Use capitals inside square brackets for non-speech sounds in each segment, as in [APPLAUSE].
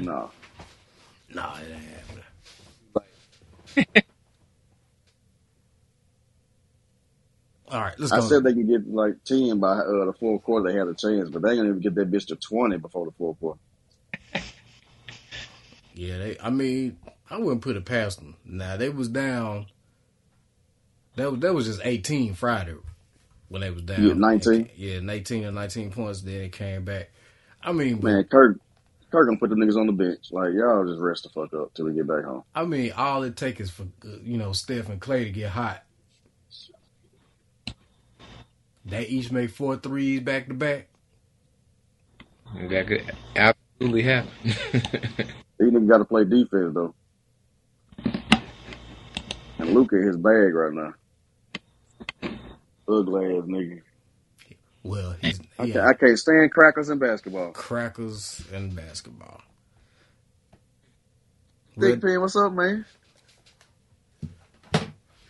no. Nah, it ain't happening. All right, let's I go. said they could get like ten by uh, the fourth quarter. They had a chance, but they ain't gonna even get that bitch to twenty before the fourth quarter. [LAUGHS] Yeah, they. I mean, I wouldn't put it past them. Now they was down. That was that was just eighteen Friday when they was down. Yeah, 19. Yeah, nineteen or nineteen points. Then it came back. I mean, but, Man, Kirk, Kirk gonna put the niggas on the bench. Like y'all just rest the fuck up till we get back home. I mean, all it takes is for uh, you know Steph and Clay to get hot. They each make four threes back to back. That could absolutely happen. [LAUGHS] These niggas got to play defense though. And Luka in his bag right now. Ugly ass nigga. Well, he's I, he can't, I can't stand crackers and basketball. crackers and basketball. Dick Red- Pen, what's up, man?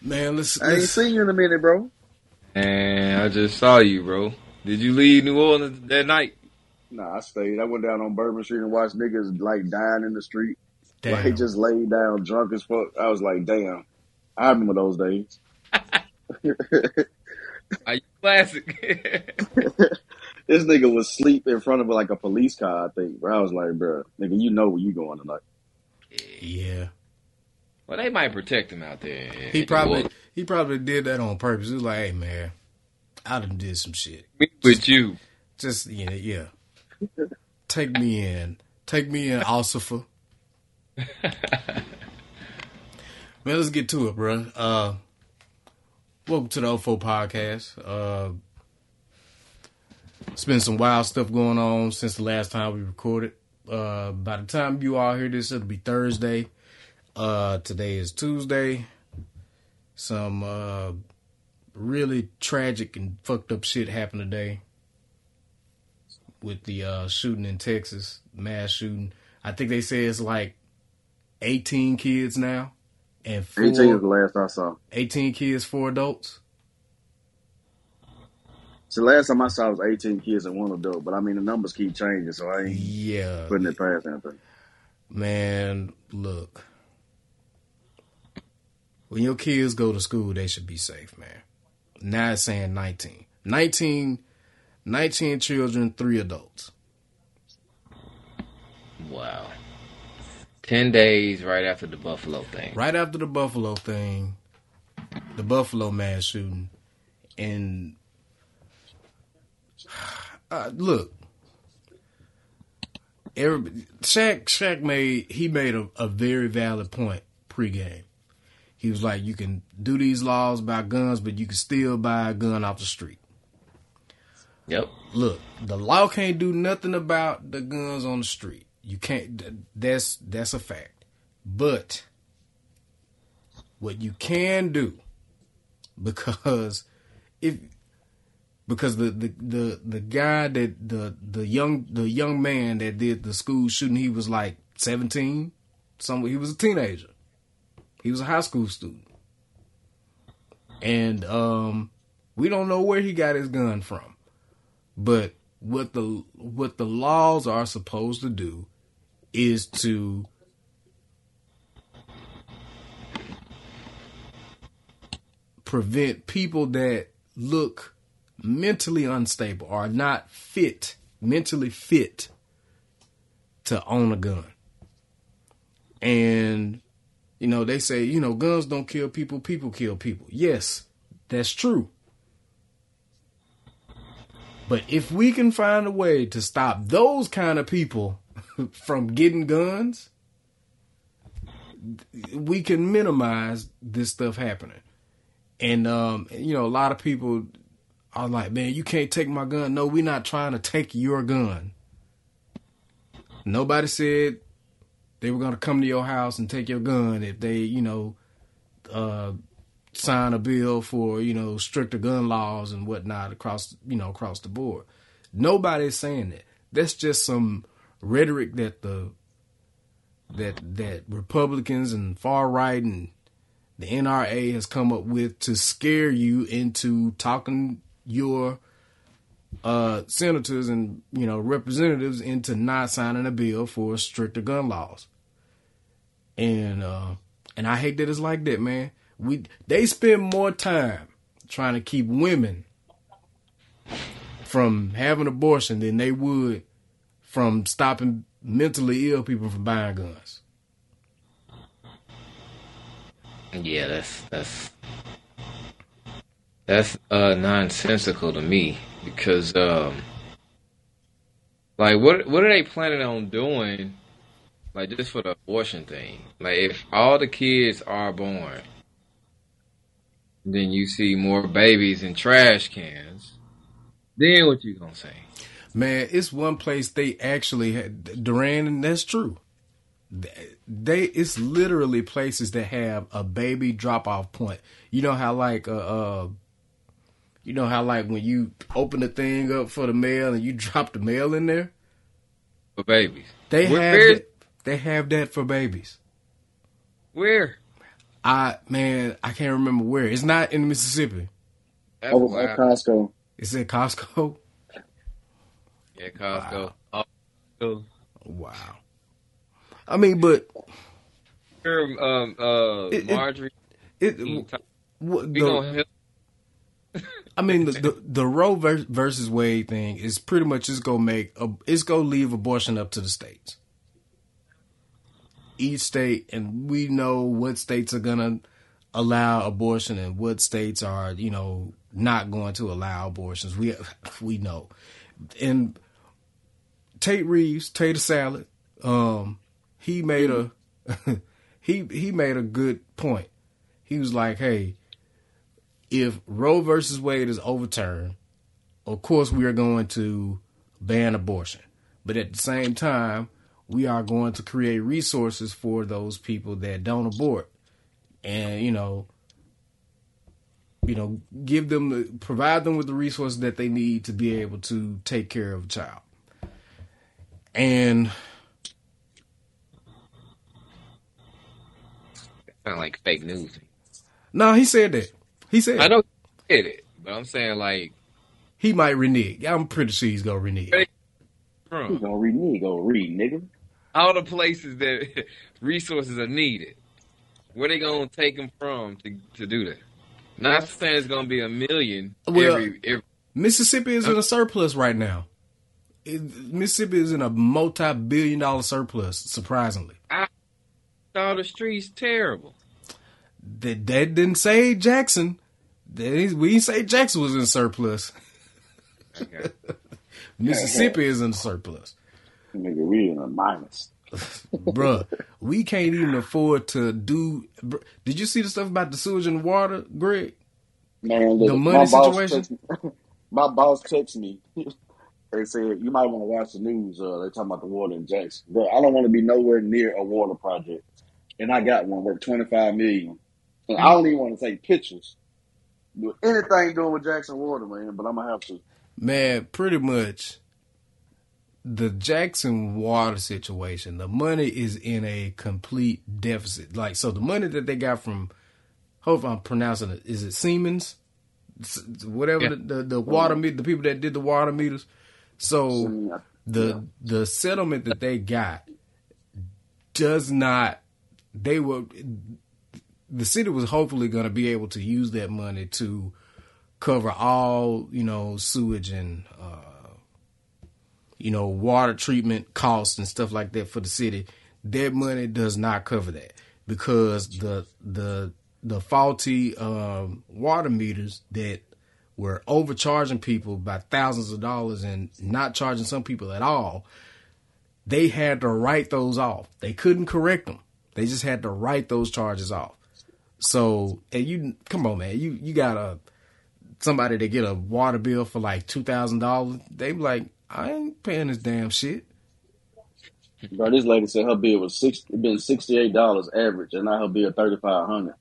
man, let's, I ain't seen you in a minute, bro. and I just saw you, bro. Did you leave New Orleans that night? Nah, I stayed. I went down on Bourbon Street and watched niggas like dying in the street. damn. Like just laid down drunk as fuck. I was like, damn. I remember those days. [LAUGHS] [LAUGHS] Are you classic? [LAUGHS] This nigga was asleep in front of like a police car, I think. Where I was like, bro, nigga, you know where you going tonight. yeah. well, they might protect him out there. He probably Orleans. he probably did that on purpose. He was like, "Hey man, I done did some shit. Me with you. Just yeah, yeah. Take me in, take me in, Ossifer. [LAUGHS] Man, let's get to it, bro. Uh, welcome to the OFO podcast. Uh, it's been some wild stuff going on since the last time we recorded. Uh, by the time you all hear this, it'll be Thursday. Uh, today is Tuesday. Some uh, really tragic and fucked up shit happened today with the uh, shooting in Texas, mass shooting. I think they say it's like 18 kids now, and four, 18 is the last I saw. 18 kids, four adults. So last time I saw was 18 kids and one adult, but I mean the numbers keep changing, so I ain't Yeah, putting it past anything. man. Look, when your kids go to school, they should be safe, man. Now it's saying 19. 19, 19 children, three adults. Wow. Ten days right after the Buffalo thing. right after the Buffalo thing, the Buffalo mass shooting, and [SIGHS] uh, look, everybody, Shaq, Shaq made he made a, a very valid point pregame. He was like, you can do these laws about guns, but you can still buy a gun off the street. Yep. Look, the law can't do nothing about the guns on the street. You can't. That's that's a fact. But what you can do, because if because the the the, the guy that the the young the young man that did the school shooting, he was like seventeen. Some he was a teenager. He was a high school student, and um, we don't know where he got his gun from. But what the what the laws are supposed to do is to prevent people that look mentally unstable or not fit, mentally fit to own a gun. And you know, they say, you know, guns don't kill people, people kill people. Yes, that's true. But if we can find a way to stop those kind of people [LAUGHS] from getting guns, we can minimize this stuff happening. And um, you know, a lot of people are like, "Man, you can't take my gun." No, we're not trying to take your gun. Nobody said they were going to come to your house and take your gun if they, you know, uh, sign a bill for you know stricter gun laws and whatnot across you know across the board. Nobody's saying that. That's just some rhetoric that the that that Republicans and far right and the NRA has come up with to scare you into talking your uh, senators and you know representatives into not signing a bill for stricter gun laws. And uh, and I hate that it's like that, man. We they spend more time trying to keep women from having abortion than they would from stopping mentally ill people from buying guns. Yeah, that's that's that's uh nonsensical to me because um like what what are they planning on doing like just for the abortion thing? Like if all the kids are born then you see more babies in trash cans. Then what you gonna say? Man, it's one place they actually had Duran, and that's true. They it's literally places that have a baby drop off point. You know how like uh, uh you know how like when you open the thing up for the mail and you [LAUGHS] drop the mail in there for babies. They Where- have where's- that, they have that for babies. Where? I man, I can't remember where. It's not in Mississippi. That's Over at. Costco. It's at Costco. Yeah, Costco. Oh, Wow. I mean, but um, uh, It- it- Marjorie. it. we what the-. I mean, the the, the Roe versus Wade thing is pretty much just gonna make a, it's gonna leave abortion up to the states. Each state, and we know what states are gonna allow abortion and what states are, you know, not going to allow abortions. We we know, and Tate Reeves, Tater Salad, um, he made a [LAUGHS] he he made a good point. He was like, "Hey, if Roe versus Wade is overturned, of course we are going to ban abortion. But at the same time, we are going to create resources for those people that don't abort. And, you know, you know, give them the provide them with the resources that they need to be able to take care of a child. And Sound like fake news. no, he said that. He said I know he did it, but I'm saying like he might renege. I'm pretty sure he's gonna renege. You from gonna read me? Go read, nigga. all the places that [LAUGHS] resources are needed, where they gonna take them from to to do that? Not saying it's gonna be a million Well- every every. Mississippi is in a surplus right now. It, Mississippi is in a multi-billion dollar surplus. Surprisingly, I All the streets terrible. that that didn't say Jackson. That is, we didn't say Jackson was in surplus. Okay. [LAUGHS] Mississippi is in surplus, Nigga reading a minus. [LAUGHS] bruh. We can't even afford to do. br- Did you see the stuff about the sewage and water, Greg? Man, look, The money my boss situation? text me- [LAUGHS] my boss texted me. They said you might want to watch the news. Uh, they're talking about the water in Jackson. Bro, I don't want to be nowhere near a water project, and I got one worth twenty five million. And I don't even want to take pictures. Do anything doing with Jackson Water, man. But I'm gonna have to. Man, pretty much the Jackson water situation, the money is in a complete deficit. Like, so the money that they got from, hope I'm pronouncing it, is it Siemens? Whatever Yeah. the, the, the water meter, the people that did the water meters. So the the settlement that they got does not, they were, the city was hopefully going to be able to use that money to cover all you know sewage and uh, you know water treatment costs and stuff like that for the city. That money does not cover that because the the the faulty um, water meters that were overcharging people by thousands of dollars and not charging some people at all. They had to write those off. They couldn't correct them. They just had to write those charges off. So, and you come on, man, you you got a somebody to get a water bill for like two thousand dollars. They be like, I ain't paying this damn shit. Bro, this lady said her bill was six, it been sixty eight dollars average, and now her bill thirty five hundred.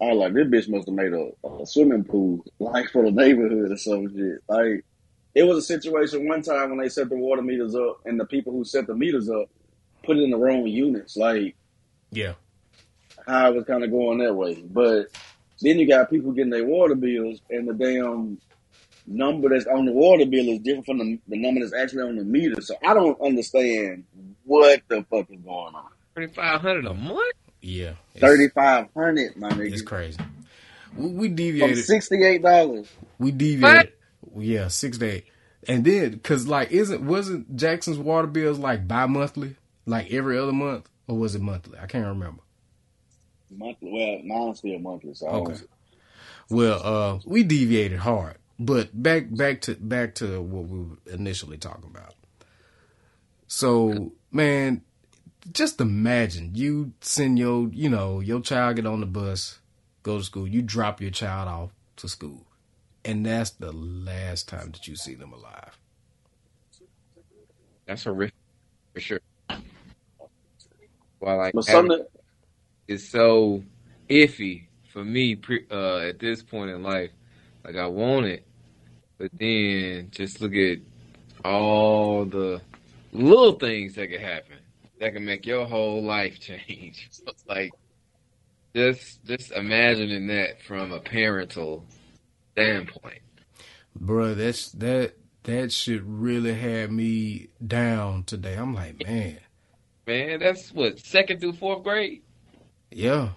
I was like, this bitch must have made a, a swimming pool like for the neighborhood or some shit. Like, it was a situation one time when they set the water meters up, and the people who set the meters up put it in the wrong units. Like, Yeah, how it was kind of going that way. But then you got people getting their water bills, and the damn number that's on the water bill is different from the, the number that's actually on the meter. So I don't understand what the fuck is going on. Thirty five hundred a month. Yeah, Thirty five hundred, my nigga. It's crazy. We, we from deviated. sixty eight dollars. We deviated. Yeah, six to eight. And then, cause like, isn't wasn't Jackson's water bills like bi-monthly, like every other month, or was it monthly? I can't remember. Monthly. Well, mine's still monthly. So Okay. Well, uh, we deviated hard, but back back to back to what we were initially talking about. So, man, just imagine you send your, you know, your child get on the bus, go to school, you drop your child off to school, and that's the last time that you see them alive. That's horrific for sure. Well, like But having- is so iffy for me pre- uh, at this point in life. Like I want it, but then just look at all the little things that could happen that can make your whole life [LAUGHS] change. like just just imagining that from a parental standpoint. Bro, that's that that shit really had me down today. I'm like, man, Man, that's what second through fourth grade. yeah.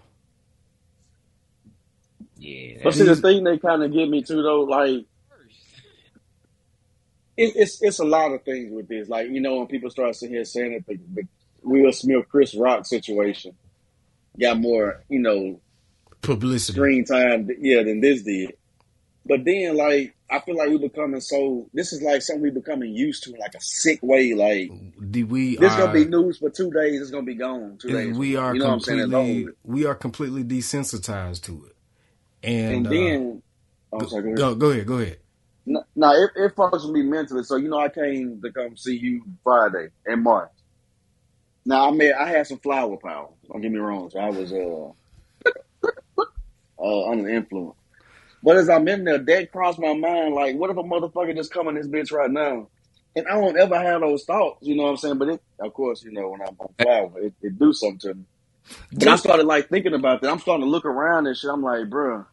Yeah, But see, the thing they kind of get me too, though, like it, it's it's a lot of things with this. Like you know, when people start sitting here saying that the, the Will Smith Chris Rock situation got more, you know, Publicity. screen time, yeah, than this did. But then, like, I feel like we're becoming so. This is like something we're becoming used to, like a sick way. Like The- we this are, gonna be news for two days. It's gonna be gone two days. we are you know what I'm saying? Completely we are completely desensitized to it. And, And uh, then, oh, sorry, go ahead. go go ahead, go ahead. No, no, it, it fucks with me mentally. So you know, I came to come see you Friday in March. Now I mean, I had some flower power. Don't get me wrong. So I was uh, uh under the influence. But as I'm in there, that crossed my mind. Like, what if a motherfucker just come in this bitch right now? And I don't ever have those thoughts. You know what I'm saying? But it, of course, you know, when I'm on flower, it, it do something to me. But I started like thinking about that. I'm starting to look around and shit. I'm like, bruh,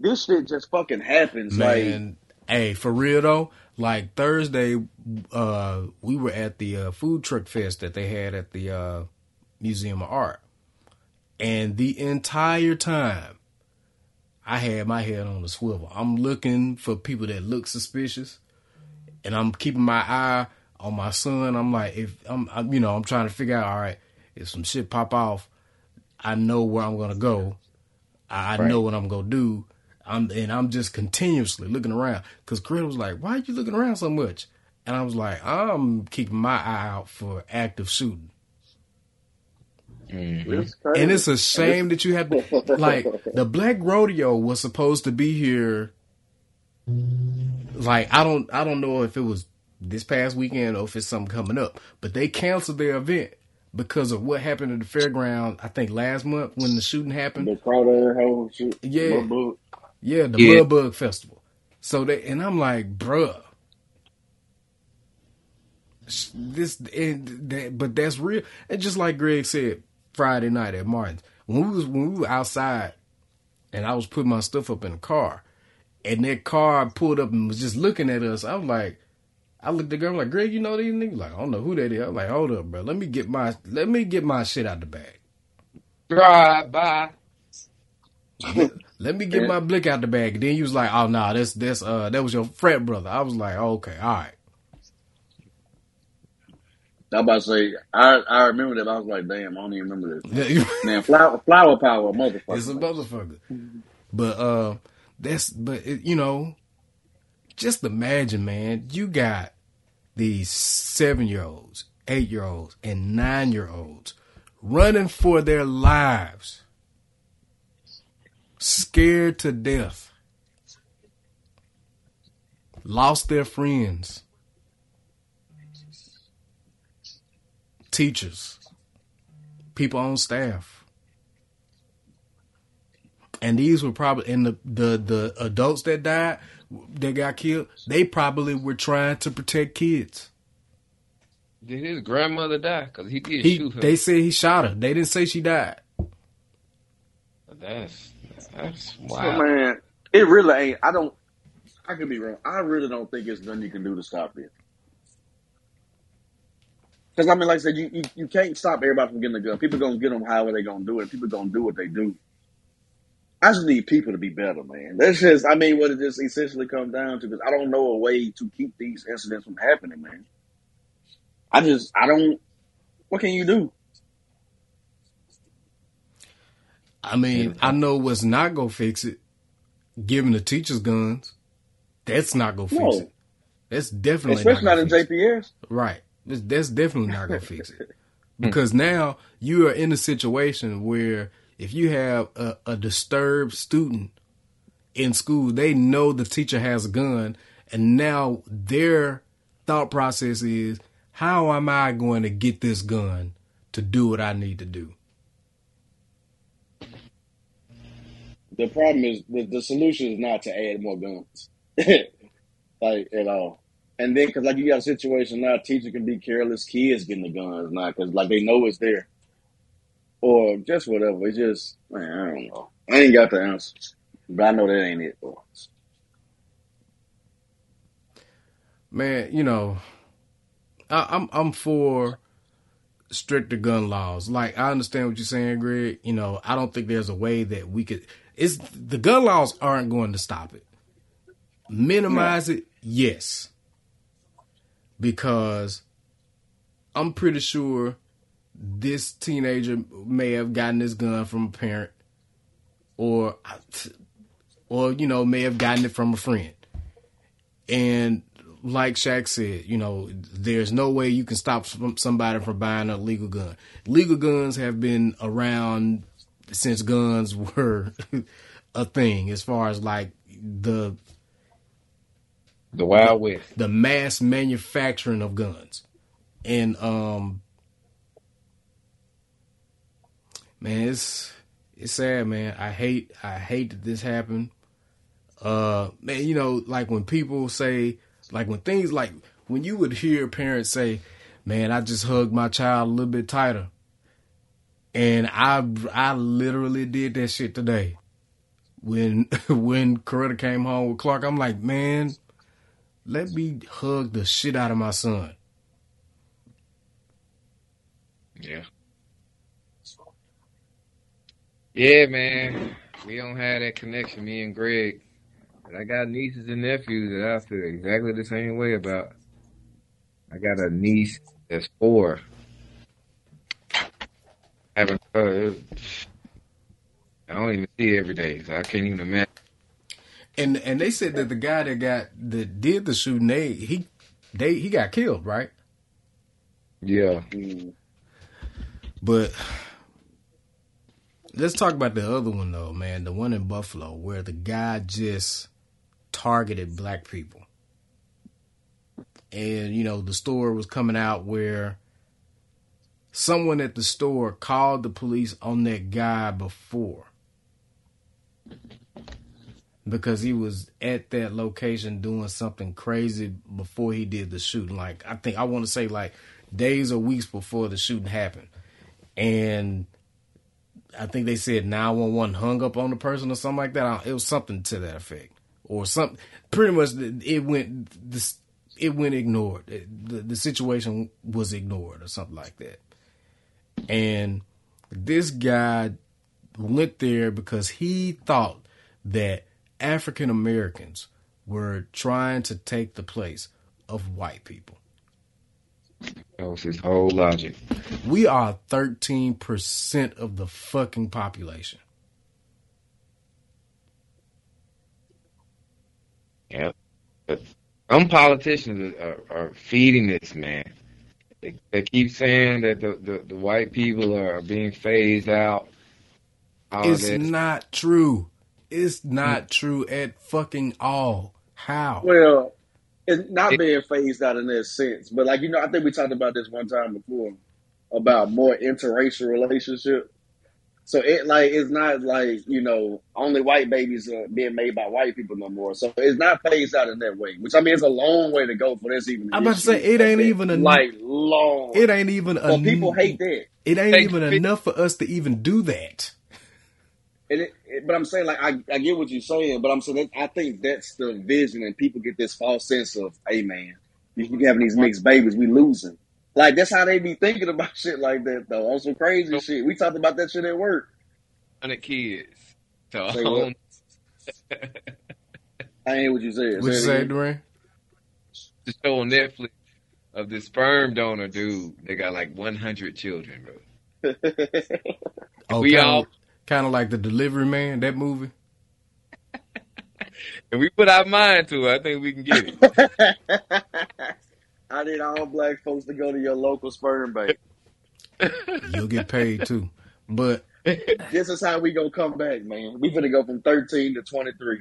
this shit just fucking happens. Like, Man, hey, for real though, like Thursday, uh, we were at the uh, food truck fest that they had at the uh, Museum of Art, and the entire time, I had my head on a swivel. I'm looking for people that look suspicious, and I'm keeping my eye on my son. I'm like, if I'm, I'm you know, I'm trying to figure out, all right, if some shit pop off, I know where I'm gonna go. I, Right. know what I'm gonna do. I'm and I'm just continuously looking around because Chris was like, "Why are you looking around so much?" And I was like, "I'm keeping my eye out for active shooting." Mm-hmm. it's crazy. And it's a shame that you have to like [LAUGHS] the Black Rodeo was supposed to be here. Like I don't I don't know if it was this past weekend or if it's something coming up, but they canceled their event because of what happened at the fairground. I think last month when the shooting happened. The Crowder whole shit. Yeah. Blah, blah. Yeah, the Yeah. Blood Bug Festival. So they and I'm like, bruh. This and that, but that's real. And just like Greg said Friday night at Martin's, when we was when we were outside, and I was putting my stuff up in the car, and that car pulled up and was just looking at us. I was like, I looked at the girl I'm like, Greg, you know these niggas? Like, I don't know who that is. I'm like, hold up, bro. Let me get my let me get my shit out the bag. Drive by. [LAUGHS] Let me get my blick out the bag. Then you was like, oh nah, that's that's uh that was your frat brother. I was like, okay, all right. I'm about to say, I I remember that. I was like, damn, I don't even remember this. Man, flower, flower power, [LAUGHS] motherfucker. It's a motherfucker. But uh that's but it, you know, just imagine, man, you got these seven year olds, eight year olds, and nine year olds running for their lives. Scared to death. Lost their friends. Teachers. People on staff. And these were probably and the, the the adults that died that got killed, they probably were trying to protect kids. Did his grandmother die? Because he did He shoot her. they said he shot her. They didn't say she died. That's that's So, wow. man, it really ain't. I don't. I could be wrong. I really don't think it's nothing you can do to stop it. Because I mean, like I said, you, you, you can't stop everybody from getting a gun. People gonna get them however they gonna do it. People gonna do what they do. I just need people to be better, man. That's just, I mean, what it just essentially comes down to. Because I don't know a way to keep these incidents from happening, man. I just, I don't. What can you do? I mean, I know what's not gonna fix it. Giving the teachers guns. That's not gonna fix No, it. That's definitely especially not not gonna in fix it. JPS. Right. That's that's definitely not gonna fix it. [LAUGHS] Because now you are in a situation where if you have a, a disturbed student in school, they know the teacher has a gun, and now their thought process is, how am I going to get this gun to do what I need to do? The problem is the, the solution is not to add more guns, [LAUGHS] like at all. And then, because like you got a situation now, teacher can be careless, kids getting the guns now because like they know it's there, or just whatever. It's just man, I don't know. I ain't got the answer, but I know that ain't it. Man, you know, I, I'm I'm for stricter gun laws. Like I understand what you're saying, Greg. You know, I don't think there's a way that we could. It's the gun laws aren't going to stop it. Minimize it, yes, because I'm pretty sure this teenager may have gotten this gun from a parent, or or you know may have gotten it from a friend. And like Shaq said, you know, there's no way you can stop somebody from buying a legal gun. Legal guns have been around since guns [LAUGHS] were a thing, as far as like the The Wild West. the mass manufacturing of guns. And um man, it's it's sad, man. I hate I hate that this happened. Uh man, you know, like when people say like when things like when you would hear parents say, "Man, I just hugged my child a little bit tighter." And I I literally did that shit today. When [LAUGHS] when Coretta came home with Clark, I'm like, "Man, let me hug the shit out of my son." Yeah. Yeah, man. We don't have that connection, me and Greg. But I got nieces and nephews that I feel exactly the same way about. I got a niece that's four. Her, I don't even see her every day, so I can't even imagine. And and they said that the guy that got that did the shooting, they he they he got killed, right? Yeah. But let's talk about the other one though, man. The one in Buffalo where the guy just targeted black people. And you know, the story was coming out where someone at the store called the police on that guy before. Because he was at that location doing something crazy before he did the shooting. Like I think I want to say like days or weeks before the shooting happened and I think they said 911 hung up on the person or something like that. It was something to that effect, or something. Pretty much, it went this. It went ignored. The the situation was ignored or something like that. And this guy went there because he thought that African Americans were trying to take the place of white people. That was his whole logic. We are 13% of the fucking population. Yeah. But some politicians are, are feeding this man. They, they keep saying that the, the, the white people are being phased out. It's this. not true. It's not mm. true at fucking all. How? Well, it's not It- being phased out in that sense, but like you know, I think we talked about this one time before about more interracial relationship. So it like it's not like you know only white babies are being made by white people no more. So it's not phased out in that way, which I mean it's a long way to go for this even. I'm about to say, it ain't even a- like long. It ain't even Well, a people hate that. It ain't Hey, even hey. enough for us to even do that. And it, it- but I'm saying like I, I get what you're saying, but I'm saying that, I think that's the vision, and people get this false sense of, hey man, you keep having these mixed babies, we losing. Like that's how they be thinking about [LAUGHS] shit like that though. On some crazy shit. We talked about that shit at work. Hundred kids. So Say what? Um, I ain't what you said. What you Say say, it Dwayne? the show on Netflix of this sperm donor dude. They got like 100 children, bro. [LAUGHS] Oh, We kinda, all- kind of like the Delivery Man, that movie. [LAUGHS] If we put our mind to it, I think we can get it. I need all black folks to go to your local sperm bank. You'll get paid too. But This is how we gonna come back, man. We finna go from thirteen to twenty three.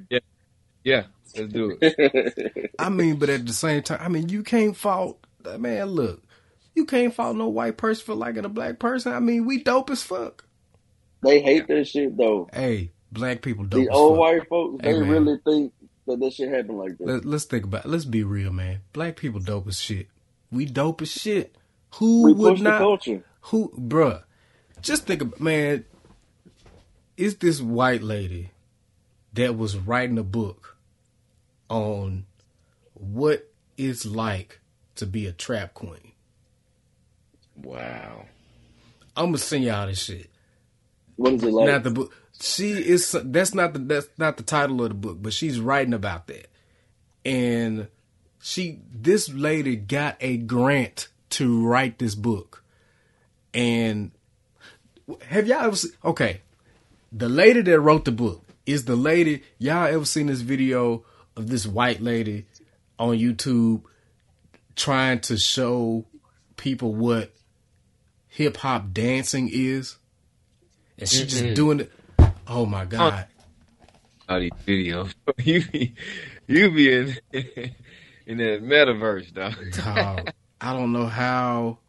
yeah, let's do it. I mean, but at the same time, I mean, you can't fault man. Look, you can't fault no white person for liking a black person. I mean, we dope as fuck. they hate that shit though. Hey, black people dope The as old fuck. white folks, Hey, they man. really think that this shit happened like that. Let, let's think about. It. Let's be real, man. Black people dope as shit. We dope as shit. Who we would not? culture. Who, bruh? Just think, about, man. Is this white lady that was writing a book on what it's like to be a trap queen? Wow. I'm gonna send y'all this shit. What is it like? Not the book. She is. That's not the. That's not the title of the book, but she's writing about that. And she, this lady got a grant to write this book. And have y'all ever? Seen, okay, the lady that wrote the book is the lady. Y'all ever seen this video of this white lady on YouTube trying to show people what hip hop dancing is? And she just doing it. Oh my god! All these videos. [LAUGHS] you be, you be in, [LAUGHS] in that metaverse, dog. Dog, I don't know how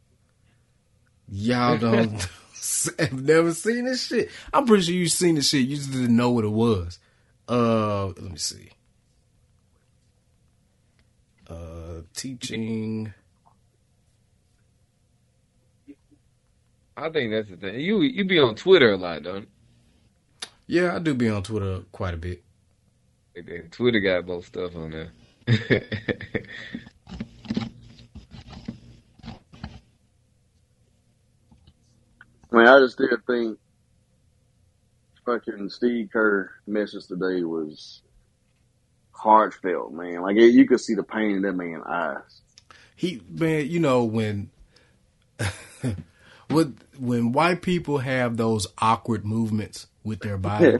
y'all don't [LAUGHS] have never seen this shit. I'm pretty sure you've seen this shit. You just didn't know what it was. Uh, let me see. Uh, teaching. I think that's the thing. You you be on Twitter a lot, don't Yeah, I do be on Twitter quite a bit. Twitter got both stuff on there. [LAUGHS] I mean, I just still think fucking Steve Kerr message today was heartfelt, man. Like it, you could see the pain in that man's eyes. He man, you know when [LAUGHS] with when white people have those awkward movements with their [LAUGHS] body,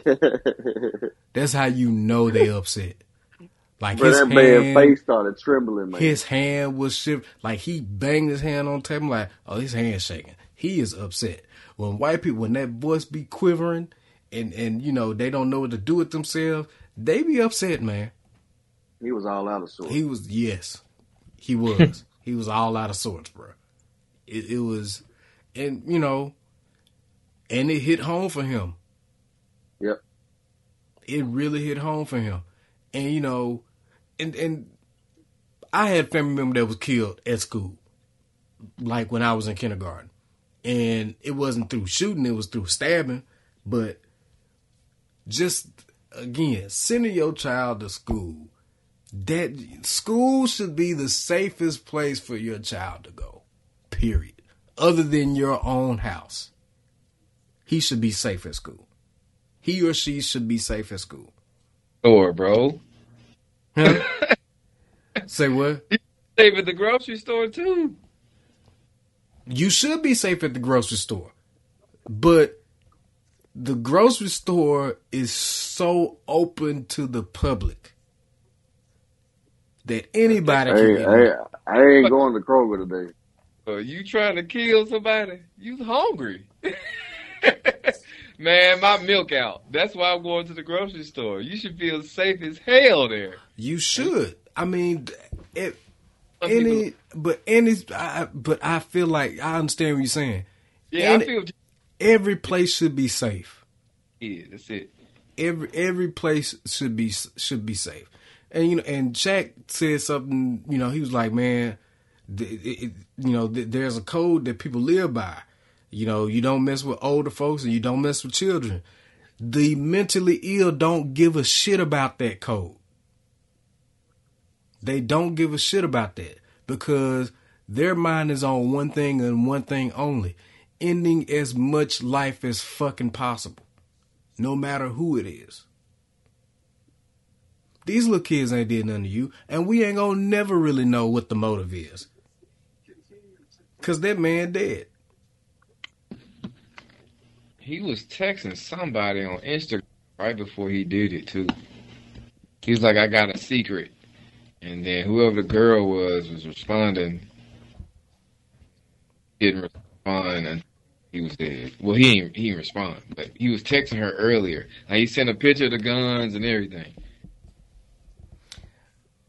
that's how you know they upset. Like But his that man's hand, face started trembling, man. his hand was shift. Like he banged his hand on the table. Like oh, his hand's shaking. He is upset. When white people, when that voice be quivering, and and you know they don't know what to do with themselves, they be upset, man. he was all out of sorts. He was yes, he was. [LAUGHS] he was all out of sorts, bro. It, it was, and you know, and it hit home for him. It really hit home for him, and you know, and and I had a family member that was killed at school, like when I was in kindergarten, and it wasn't through shooting; it was through stabbing. But just again, sending your child to school that school should be the safest place for your child to go. Period. Other than your own house. He should be safe at school. He or she should be safe at school. Store, bro. Huh? [LAUGHS] Say what? Safe at the grocery store too. You should be safe at the grocery store. But the grocery store is so open to the public that anybody can Hey, get hey. I ain't going to Kroger today. Uh, you trying to kill somebody? You hungry. [LAUGHS] Man, my milk out. That's why I'm going to the grocery store. You should feel safe as hell there. You should. I mean, it, any, but any, I, but I feel like I understand what you're saying. yeah, and- I feel. Every place should be safe. Yeah, that's it. Every every place should be should be safe. And you know, and Shaq said something. You know, he was like, "Man, it, it, you know, th- there's a code that people live by. You know, you don't mess with older folks and you don't mess with children." The mentally ill don't give a shit about that code. They don't give a shit about that because their mind is on one thing and one thing only ending as much life as fucking possible, no matter who it is. These little kids ain't did nothing to you, and we ain't gonna never really know what the motive is. Cause that man dead. He was texting somebody on Instagram right before he did it too. He was like, "I got a secret," and then whoever the girl was was responding. Didn't respond, and he was dead. Well, he didn't, he didn't respond, but he was texting her earlier. Like he sent a picture of the guns and everything.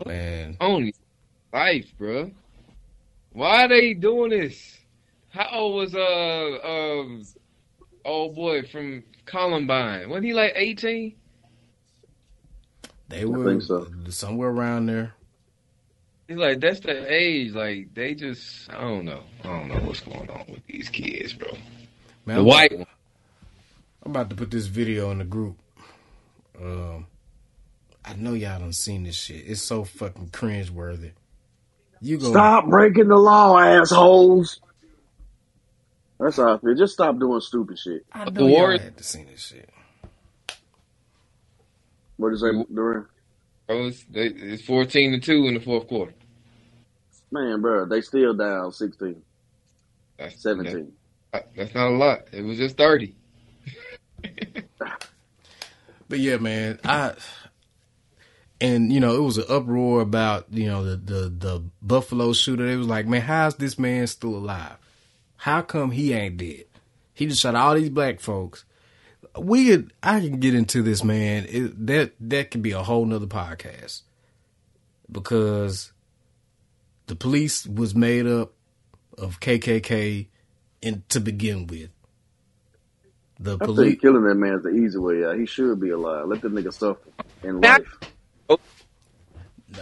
Man, Only life, bro. Why are they doing this? How old was uh um old boy from Columbine? Wasn't he like eighteen? they I were think so. somewhere around there. He's like that's the age. Like they just I don't know. I don't know what's going on with these kids, bro. Man, The I'm, white one. I'm about to put this video in the group. Um, I know y'all done seen this shit. It's so fucking cringe worthy. You go Stop breaking the law, assholes. That's how I feel. Just stop doing stupid shit. I The know y'all Warriors- had to see this shit. What is that, Duran? Bro, it's, it's fourteen to two in the fourth quarter. Man, bro, they still down 16, That's 17. That, that's not a lot. It was just thirty. [LAUGHS] But yeah, man, I and you know it was an uproar about you know the the the Buffalo shooter. It was like, man, how's this man still alive? How come he ain't dead? He just shot all these black folks. We could, I can get into this, man. It, that that could be a whole nother podcast because the police was made up of KKK in, to begin with. The I think police. killing that man is the easy way out. He should be alive. Let the nigga suffer in life.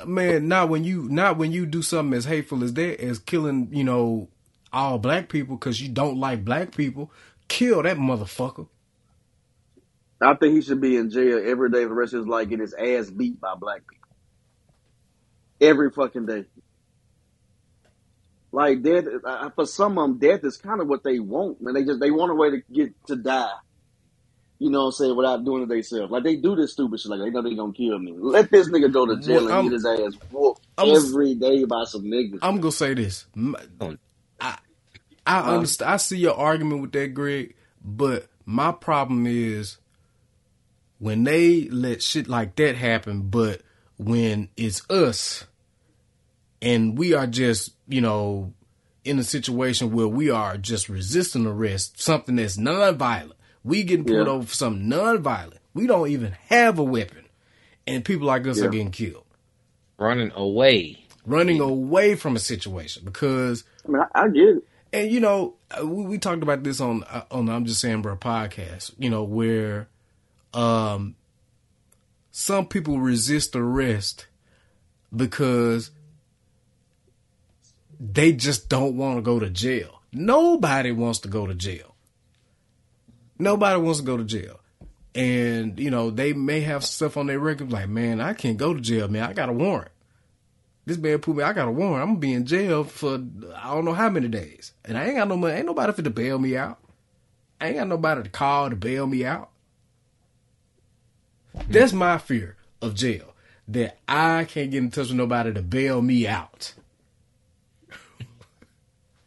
man not when you not when you do something as hateful as that as killing you know all black people because you don't like black people kill that motherfucker I think he should be in jail every day for the rest of his life, getting his ass beat by black people. Every fucking day. Like death, uh, for some of them, death is kind of what they want, man. They just they want a way to get to die. You know what I'm saying? Without doing it themselves. Like they do this stupid shit. Like they know they gonna kill me. Let this nigga go to jail Well, and get his ass whooped I'm- every day by some niggas. i'm gonna say this i i Huh? understand i see your argument with that greg but my problem is when they let shit like that happen but when it's us and we are just you know in a situation where we are just resisting arrest, something that's non-violent. We getting pulled Yeah. over for something non-violent. We don't even have a weapon, and people like us Yeah. are getting killed, Running away. running away from a situation because. I mean, I, I get it. And you know, uh, we, we talked about this on uh, on I'm just saying, bro, podcast. You know, where um some people resist arrest because they just don't want to go to jail. Nobody wants to go to jail. Nobody wants to go to jail. And, you know, they may have stuff on their record like, man, I can't go to jail, man. I got a warrant. This man put me, I got a warrant. I'm gonna be in jail for I don't know how many days. And I ain't got no money. Ain't nobody for to bail me out. I ain't got nobody to call to bail me out. That's my fear of jail. That I can't get in touch with nobody to bail me out.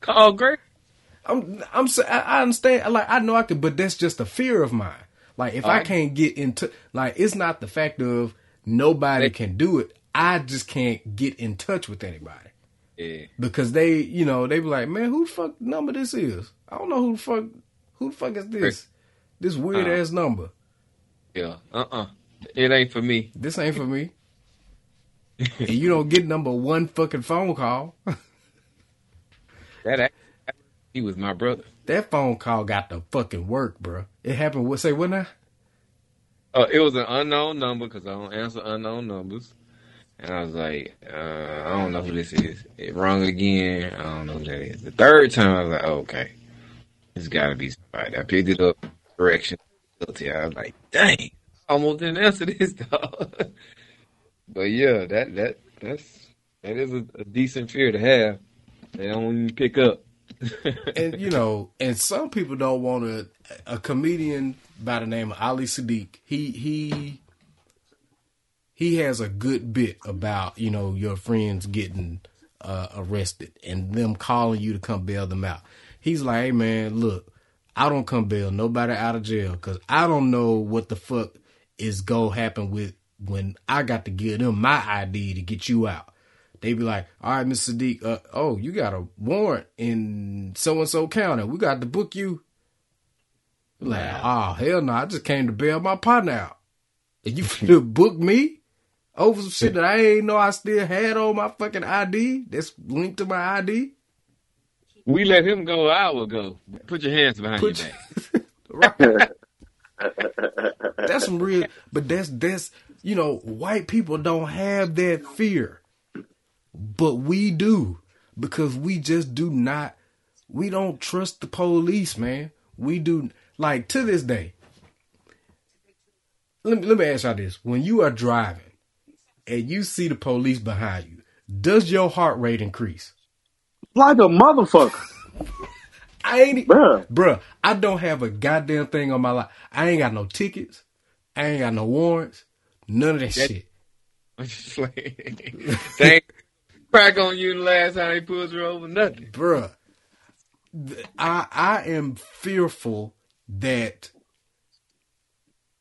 Call Greg. I'm I'm I understand like I know I could but that's just a fear of mine. Like if I I- can't get into like it's not the fact of nobody can do it. I just can't get in touch with anybody. Yeah. Because they, you know, they be like, Man, who the fuck number this is? I don't know who the fuck who the fuck is this? This weird Uh. ass number. Yeah. Uh uh It ain't for me. This ain't for me. [LAUGHS] and you don't get number one fucking phone call. That he was my brother. that phone call got the fucking work, bro. It happened what say what now? Uh, it was an unknown number because I don't answer unknown numbers. And I was like, uh, I don't know who this is. It rung again. I don't know who that is. The third time, I was like, oh, okay, it's got to be somebody. I picked it up. Direction. I was like, dang, almost didn't answer this [LAUGHS] dog. but yeah, that that that's that is a, a decent fear to have. They don't even pick up. [LAUGHS] and you know, and some people don't want to. A comedian by the name of Ali Siddiq, he he he has a good bit about you know your friends getting uh, arrested and them calling you to come bail them out. He's like, hey man, look, I don't come bail nobody out of jail because I don't know what the fuck is gonna happen with when I got to give them my ID to get you out. They be like, all right, Mr. Siddiq, uh, oh, you got a warrant in so and so county. We got to book you. Like, oh hell no, I just came to bail my partner out. And you book me over some shit that I ain't know I still had on my fucking ID that's linked to my ID. We let him go an hour ago. Put your hands behind Put your back. [LAUGHS] right. [LAUGHS] that's some real but that's that's you know, white people don't have that fear. But we do. Because we just do not we don't trust the police, man. We do like to this day. Let me let me ask y'all this. When you are driving and you see the police behind you, does your heart rate increase? Like a motherfucker. [LAUGHS] I ain't, Bruh. bruh. I don't have a goddamn thing on my life. I ain't got no tickets. I ain't got no warrants. None of that That- shit. I'm just like, thank crack on you the last time they pulled you over. Nothing. bruh. I I am fearful that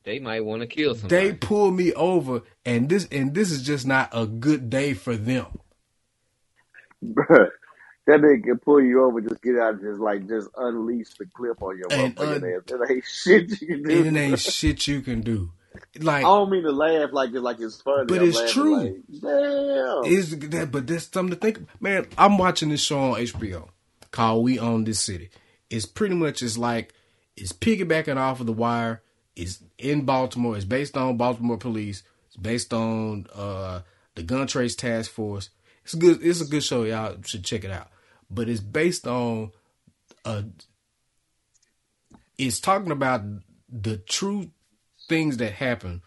They might want to kill somebody. they pull me over and this and this is just not a good day for them. Bruh. That nigga can pull you over, just get out and just like just unleash the clip on your And motherfucking un- ass. It ain't [LAUGHS] shit you can do. And it ain't shit you can do. Like I don't mean to laugh like it's like it's funny. But I'm it's true. Like, Damn. is that but that's something to think man i'm watching this show on hbo called we own this city it's pretty much it's like it's piggybacking off of the wire it's in baltimore it's based on baltimore police it's based on uh the gun trace task force. It's a good it's a good show y'all should check it out. But it's based on uh it's talking about the true things that happen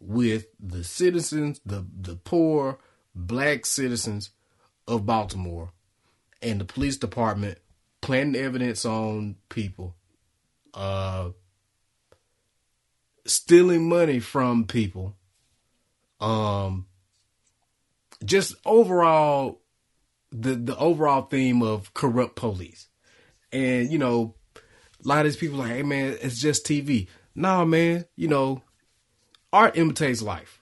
with the citizens, the the poor black citizens of Baltimore, and the police department planting evidence on people, uh, stealing money from people, um, just overall the the overall theme of corrupt police, and you know, a lot of these people like, hey man, it's just TV. Nah, man, you know, art imitates life.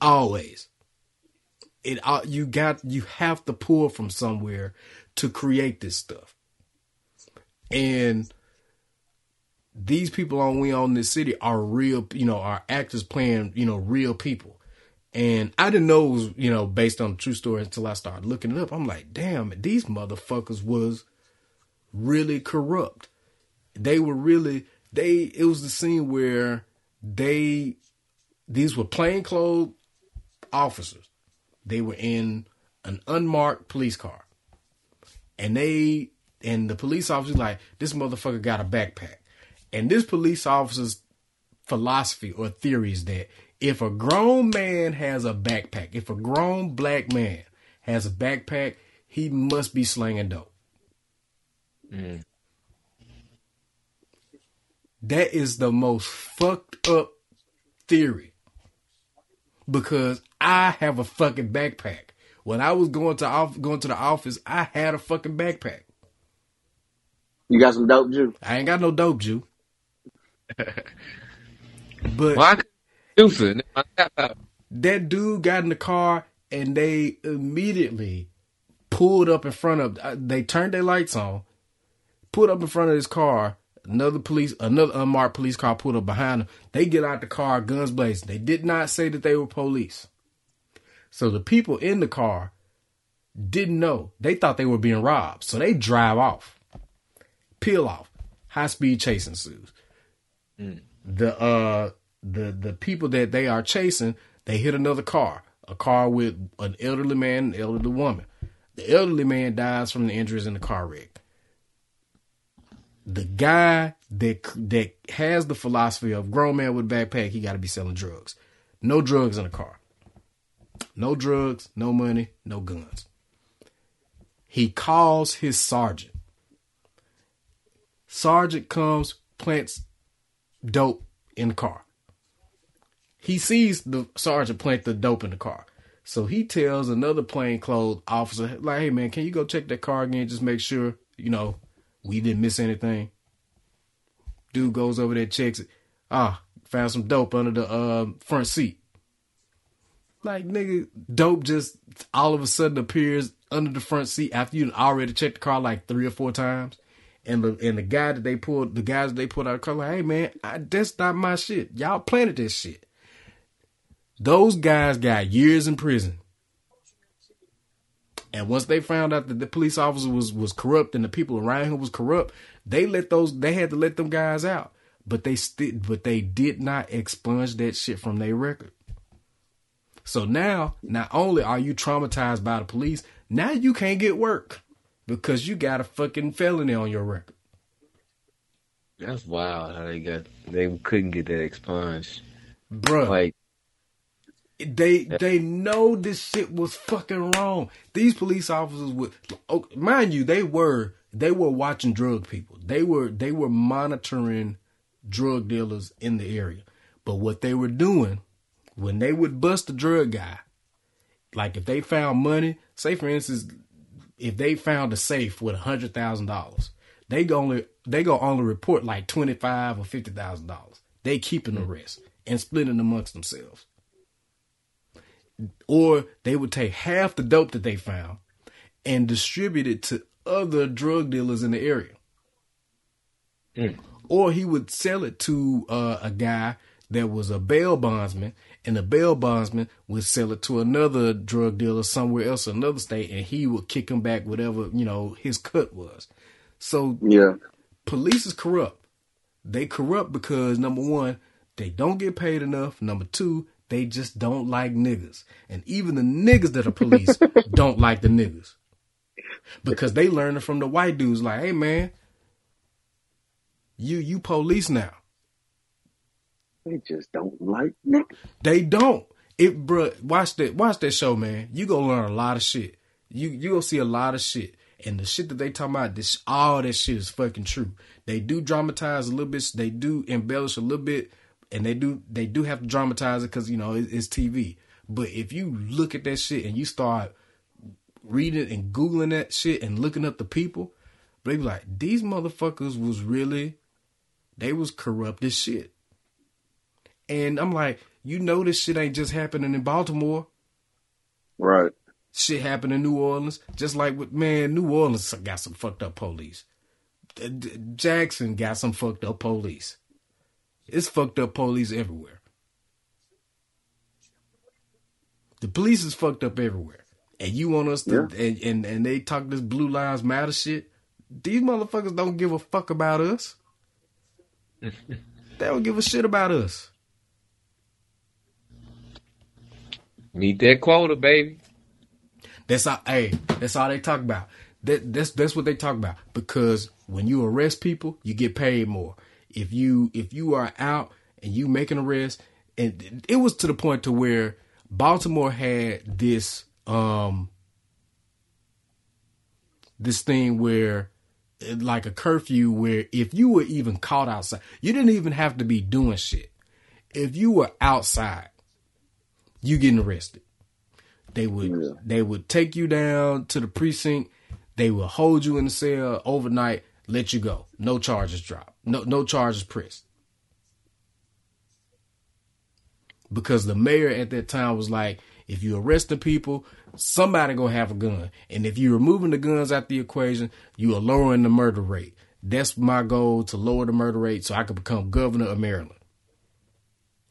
Always. It uh, you got you have to pull from somewhere to create this stuff. And these people on We Own This City are real, you know, are actors playing, you know, real people. And I didn't know it was, you know, based on true story until I started looking it up. I'm like, damn, these motherfuckers was really corrupt. They were really they it was the scene where they these were plainclothes officers. They were in an unmarked police car. And they and the police officer like, this motherfucker got a backpack. And this police officer's philosophy or theory is that if a grown man has a backpack, if a grown black man has a backpack, he must be slinging dope. Mm. That is the most fucked up theory. Because I have a fucking backpack. When I was going to off, going to the office, I had a fucking backpack. You got some dope juice. I ain't got no dope, Jew. [LAUGHS] but Why couldn't you do it? My tap out. that dude got in the car and they immediately pulled up in front of uh, they turned their lights on pulled up in front of his car. Another police another unmarked police car pulled up behind them they get out the car guns blazing. They did not say that they were police. So the people in the car didn't know. They thought they were being robbed. So they drive off peel off. High speed chase ensues the uh the the people that they are chasing they hit another car a car with an elderly man and an elderly woman the elderly man dies from the injuries in the car wreck the guy that that has the philosophy of grown man with backpack, he got to be selling drugs. No drugs in the car. No drugs, no money, no guns. He calls his sergeant. Sergeant comes, plants dope in the car. He sees the sergeant plant the dope in the car. So he tells another plainclothes officer, like, hey man, can you go check that car again? Just make sure, you know, we didn't miss anything. Dude goes over there, checks it. Ah, found some dope under the uh, front seat. Like nigga, dope just all of a sudden appears under the front seat after you already checked the car like three or four times. And the and the guy that they pulled, the guys that they pulled out of color, hey man, I, that's not my shit. Y'all planted this shit. Those guys got years in prison. And once they found out that the police officer was was corrupt and the people around him was corrupt, they let those they had to let them guys out. But they but they did not expunge that shit from their record. So now, not only are you traumatized by the police, now you can't get work because you got a fucking felony on your record. That's wild how they got they couldn't get that expunged. Bruh. Like They they know this shit was fucking wrong. These police officers would, oh, mind you, they were they were watching drug people. They were they were monitoring drug dealers in the area. But what they were doing when they would bust a drug guy, like if they found money, say for instance, if they found a safe with a hundred thousand dollars, they go only they go only report like twenty five or fifty thousand dollars. They keeping the rest and splitting amongst themselves or they would take half the dope that they found and distribute it to other drug dealers in the area. Or he would sell it to uh, a guy that was a bail bondsman, and the bail bondsman would sell it to another drug dealer somewhere else, another state, and he would kick him back whatever you know his cut was. So Yeah. police is corrupt. They corrupt because number one, they don't get paid enough. Number two, they just don't like niggas. And even the niggas that are police [LAUGHS] don't like the niggas. Because they learning from the white dudes like, hey man, you you police now. They just don't like niggas. They don't. It bruh, watch that watch that show, man. You gonna learn a lot of shit. You you gonna see a lot of shit. And the shit that they talking about, this all that shit is fucking true. They do dramatize a little bit, they do embellish a little bit, and they do they do have to dramatize it because you know it, it's TV. But if you look at that shit and you start reading and googling that shit and looking up the people, they be like, these motherfuckers was really, they was corrupt as shit. And I'm like, you know this shit ain't just happening in Baltimore. Right. Shit happened in New Orleans. Just like with man, New Orleans got some fucked up police. D- D- Jackson got some fucked up police. It's fucked up police everywhere. The police is fucked up everywhere. And you want us to and, and and they talk this blue lives matter shit. These motherfuckers don't give a fuck about us. [LAUGHS] they don't give a shit about us. Meet that quota, baby. That's all. Hey, that's all they talk about. That that's that's what they talk about. Because when you arrest people, you get paid more. If you if you are out and you make an arrest, and it was to the point to where Baltimore had this um this thing where like a curfew where if you were even caught outside, you didn't even have to be doing shit. If you were outside, you getting arrested. They would Yeah. they would take you down to the precinct. They will hold you in the cell overnight, let you go. No charges drop. No no charges pressed. Because the mayor at that time was like, if you arresting people, somebody gonna have a gun. And if you're removing the guns out the equation, you are lowering the murder rate. That's my goal to lower the murder rate so I can become governor of Maryland.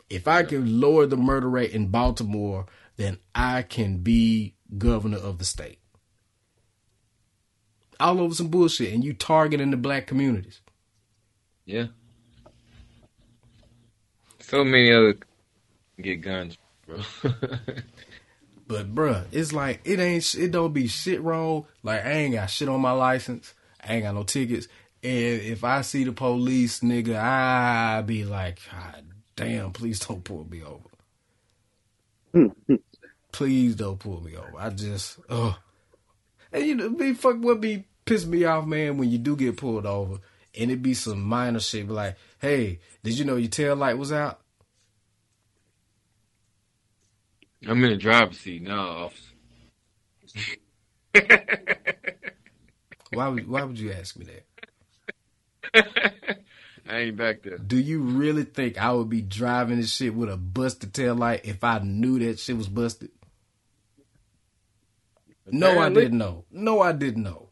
If I can lower the murder rate in Baltimore, then I can be governor of the state. All over some bullshit, and you targeting the black communities. Yeah. So many other get guns, bro. [LAUGHS] But bruh, it's like it ain't it don't be shit wrong. Like I ain't got shit on my license. I ain't got no tickets. And if I see the police, nigga, I be like, God damn, please don't pull me over. [LAUGHS] please don't pull me over. I just, oh. And you know, be fuck what be piss me off, man, when you do get pulled over and it be some minor shit, like, hey, did you know your tail light was out? I'm in the driver's seat now, officer. Why would why would you ask me that? [LAUGHS] I ain't back there. Do you really think I would be driving this shit with a busted tail light if I knew that shit was busted? No, I didn't know. No, I didn't know.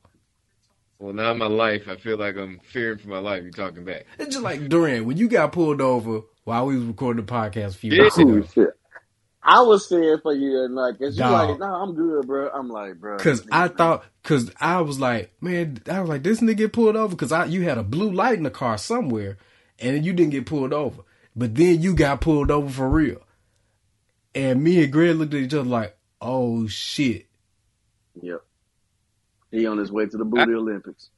Well, now in my life, I feel like I'm fearing for my life. You're talking back? It's just like Duran when you got pulled over while we was recording the podcast a few Yeah. weeks Cool ago. shit. I was saying for you, and like, it's you Dog. like, no, I'm good, bro. I'm like, bro. Cause I thought, cause I was like, man, I was like, this nigga get pulled over because I you had a blue light in the car somewhere, and you didn't get pulled over, but then you got pulled over for real, and me and Greg looked at each other like, oh shit, Yep. He on his way to the booty Olympics.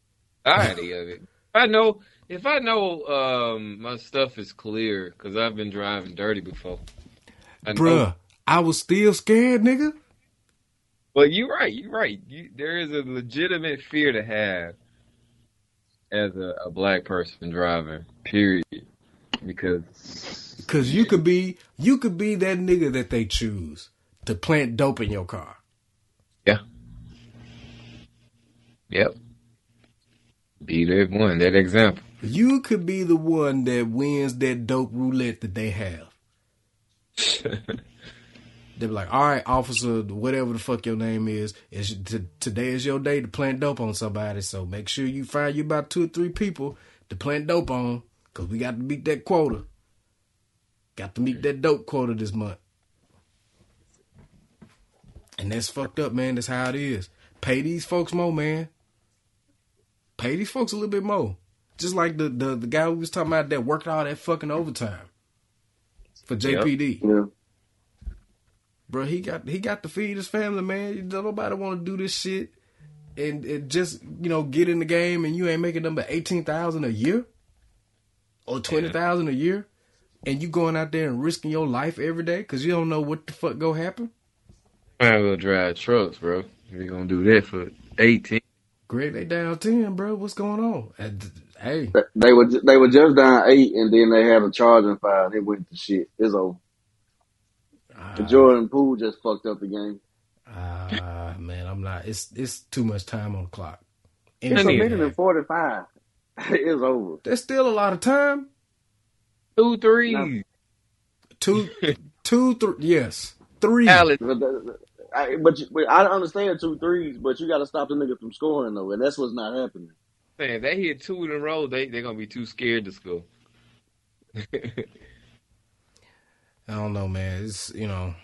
Society of it. I know, if I know, um, my stuff is clear because I've been driving dirty before. Know. bruh, oh. I was still scared, nigga. But you're right. You're right. You, there is a legitimate fear to have as a, a black person driving. Period. Because Cause you could be, you could be that nigga that they choose to plant dope in your car. yeah. Yep. Be that one. That example. You could be the one that wins that dope roulette that they have. [LAUGHS] They be like, all right, officer, whatever the fuck your name is, is t- today is your day to plant dope on somebody. So make sure you find you about two or three people to plant dope on, cause we got to meet that quota. Got to meet that dope quota this month. And that's fucked up, man. That's how it is. Pay these folks more, man. Pay these folks a little bit more. Just like the the, the guy we was talking about that worked all that fucking overtime for JPD. Yeah. Bro, he got he got to feed his family, man. Don't nobody want to do this shit and, and just you know get in the game and you ain't making number eighteen thousand a year or twenty thousand a year, and you going out there and risking your life every day because you don't know what the fuck go happen. I will drive trucks, bro. You gonna do that for eighteen. Greg, they down ten, bro. What's going on? And, hey, They were they were just down eight, and then they had a charging fire. They went to shit. It's over. ah, Jordan Poole just fucked up the game. ah, man, I'm not. It's it's too much time on the clock. It's a minute and forty five. [LAUGHS] it's over. There's still a lot of time. Two threes. No. Two, [LAUGHS] two, three. Yes, three. Alex, I, but, you, but I understand two threes, but you got to stop the nigga from scoring though, and that's what's not happening. Man, they hit two in a row. They they're gonna be too scared to score. [LAUGHS] I don't know, man. It's you know.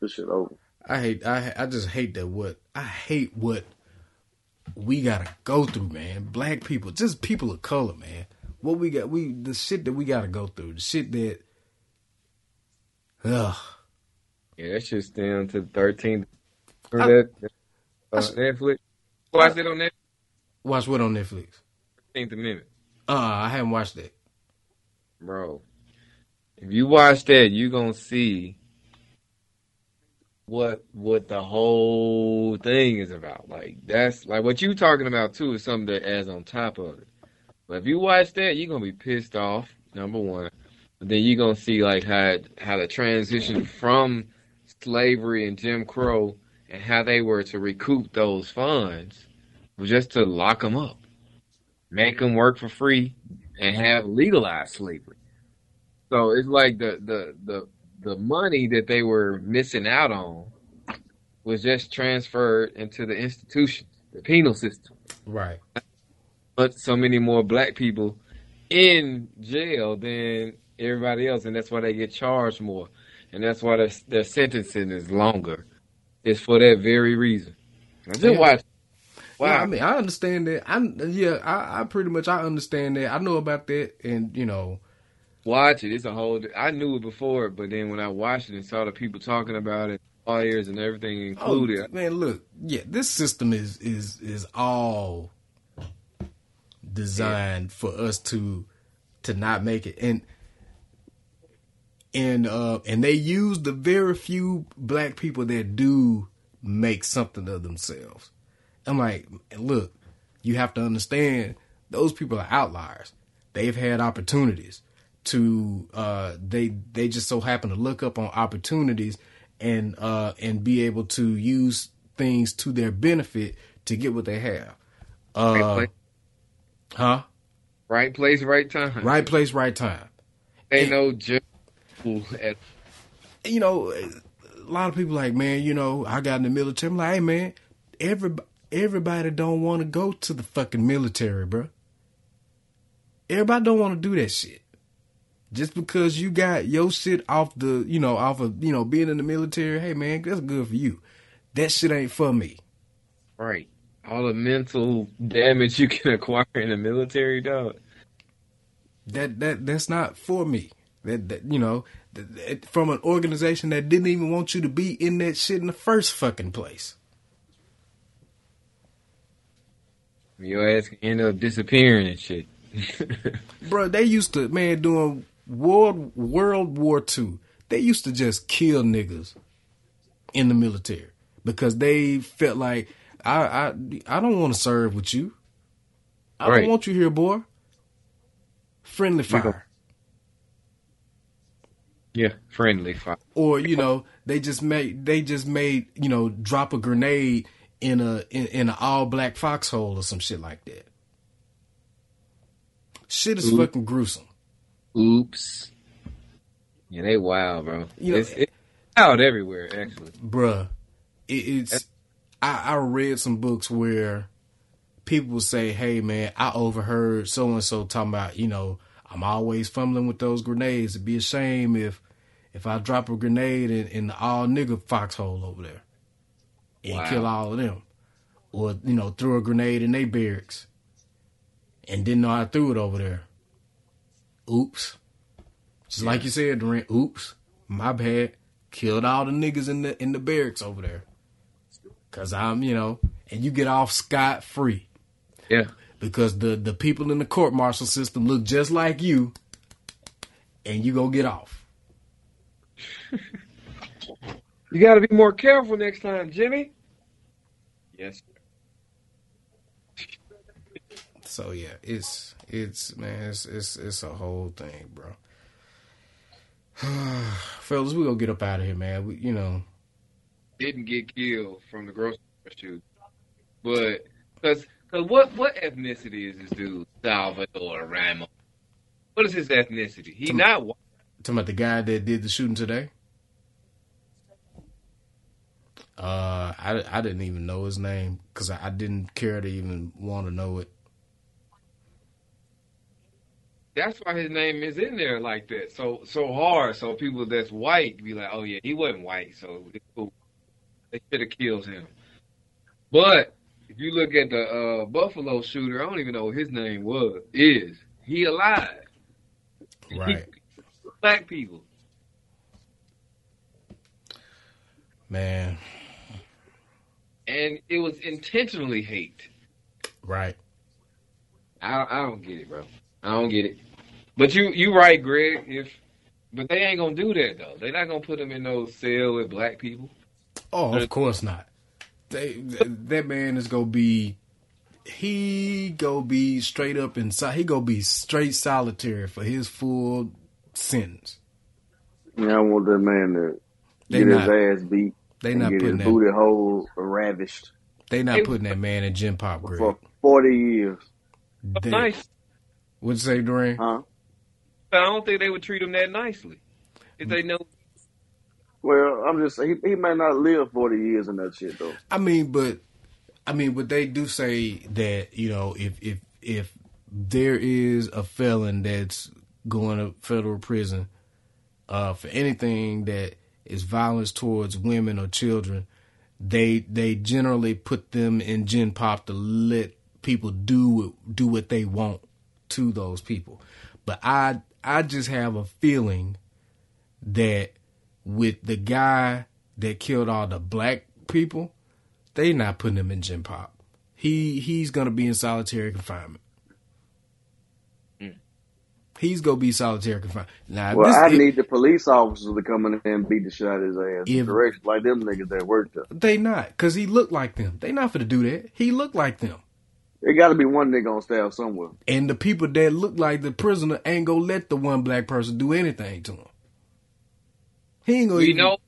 This shit over. I hate I I just hate that what I hate what we gotta go through, man. Black people, just people of color, man. What we got we the shit that we gotta go through. The shit that Ugh. Yeah, that shit's down to thirteen. Remember that? Uh, Netflix. Watch it on Netflix. Watch what on Netflix? Thirteenth Amendment, Uh I haven't watched that. bro. If you watch that, you're gonna see what what the whole thing is about. Like that's like what you talking about too is something that adds on top of it. But if you watch that, you're gonna be pissed off. Number one, but then you're gonna see like how how the transition from slavery and Jim Crow and how they were to recoup those funds was just to lock them up, make them work for free, and have legalized slavery. So it's like the the the the money that they were missing out on was just transferred into the institution, the penal system. Right. But so many more black people in jail than everybody else, and that's why they get charged more, and that's why their their sentencing is longer. It's for that very reason. I just Yeah. watch. Wow. Wow. I mean, I understand that. I yeah, I, I pretty much I understand that. I know about that, and you know, watch it. It's a whole. I knew it before, but then when I watched it and saw the people talking about it, lawyers and everything included, oh, man, look, yeah, this system is is is all designed for us to to not make it. And and uh and they use the very few black people that do make something of themselves. I'm like, look, you have to understand those people are outliers. They've had opportunities to uh they they just so happen to look up on opportunities and uh and be able to use things to their benefit to get what they have. Right Uh place, huh? right place, right time. Right place, right time. Ain't no general at you know, a lot of people like, man, you know, I got in the military. I'm like, hey, man, everybody, everybody don't want to go to the fucking military, bro. Everybody don't want to do that shit. Just because you got your shit off the, you know, off of, you know, being in the military, hey, man, that's good for you. That shit ain't for me. right. All the mental damage you can [LAUGHS] acquire in the military, dog. That that that's not for me. That, that you know, that, that- from an organization that didn't even want you to be in that shit in the first fucking place. Your ass can end up disappearing and shit. [LAUGHS] Bro, they used to man doing World World War Two. They used to just kill niggas in the military because they felt like I I I don't want to serve with you. I Right. don't want you here, boy. Friendly fire, yeah, friendly fire. or you know they just made they just made you know drop a grenade in a in, in an all black foxhole or some shit like that. Shit is Ooh. fucking gruesome. Oops. Yeah, they wild, bro. You know- it's, it's out everywhere, actually. bruh, it, it's I, I read some books where people say, "Hey, man, I overheard so and so talking about you know I'm always fumbling with those grenades. It'd be a shame if if I drop a grenade in, in the all nigga foxhole over there and Wow. kill all of them, or you know throw a grenade in their barracks and didn't know I threw it over there. Oops." Just like you said, Durant. Oops, my bad. Killed all the niggas in the in the barracks over there. Cause I'm, you know, and you get off scot free Yeah. because the the people in the court martial system look just like you, and you go get off. You got to be more careful next time, Jimmy. Yes. So yeah, it's it's man, it's it's it's a whole thing, bro. [SIGHS] Fellas, we gonna get up out of here, man. We, you know, Didn't get killed from the grocery store shoot, but because because what what ethnicity is this dude? Salvador Ramos. What is his ethnicity? He Some- not white. talking about the guy that did the shooting today. Uh, I I didn't even know his name because I, I didn't care to even want to know it. That's why his name is in there like that, so so hard. So people that's white be like, oh yeah, he wasn't white, so cool. They should have killed him. But if you look at the uh, Buffalo shooter, I don't even know what his name was. Is he alive? Right, [LAUGHS] Black people. man. And it was intentionally hate. Right. I I don't get it, bro. I don't get it. But you you right, Greg. If but they ain't gonna do that though. They're not gonna put them in no cell with black people. Oh, of course not. They, that man is gonna be. He go be straight up inside. He go be straight solitary for his full sentence. Yeah, I want that man to They get not. his ass beat They and not get his putting that. booty hole ravished They not putting that man in gen pop grade. for 40 years. They, Nice. What'd you say, Dorian? Huh? But I don't think they would treat him that nicely. If they know Well, I'm just saying, he, he may not live 40 years in that shit, though. I mean, but I mean, but they do say that you know if if if there is a felon that's going to federal prison uh, for anything that is violence towards women or children, they they generally put them in gen pop to let people do do what they want to those people. But I I just have a feeling that with the guy that killed all the black people, they not putting him in gen pop. He he's gonna be in solitary confinement. He's gonna be solitary confined. Now, Well, this, I if- need the police officers to come in here and beat the shit out of his ass. If- Correct, like them niggas that work there. they not because he looked like them. They not for to do that. He looked like them. There got to be one nigga on staff somewhere. And the people that look like the prisoner ain't gonna let the one black person do anything to him. He ain't gonna. We even- know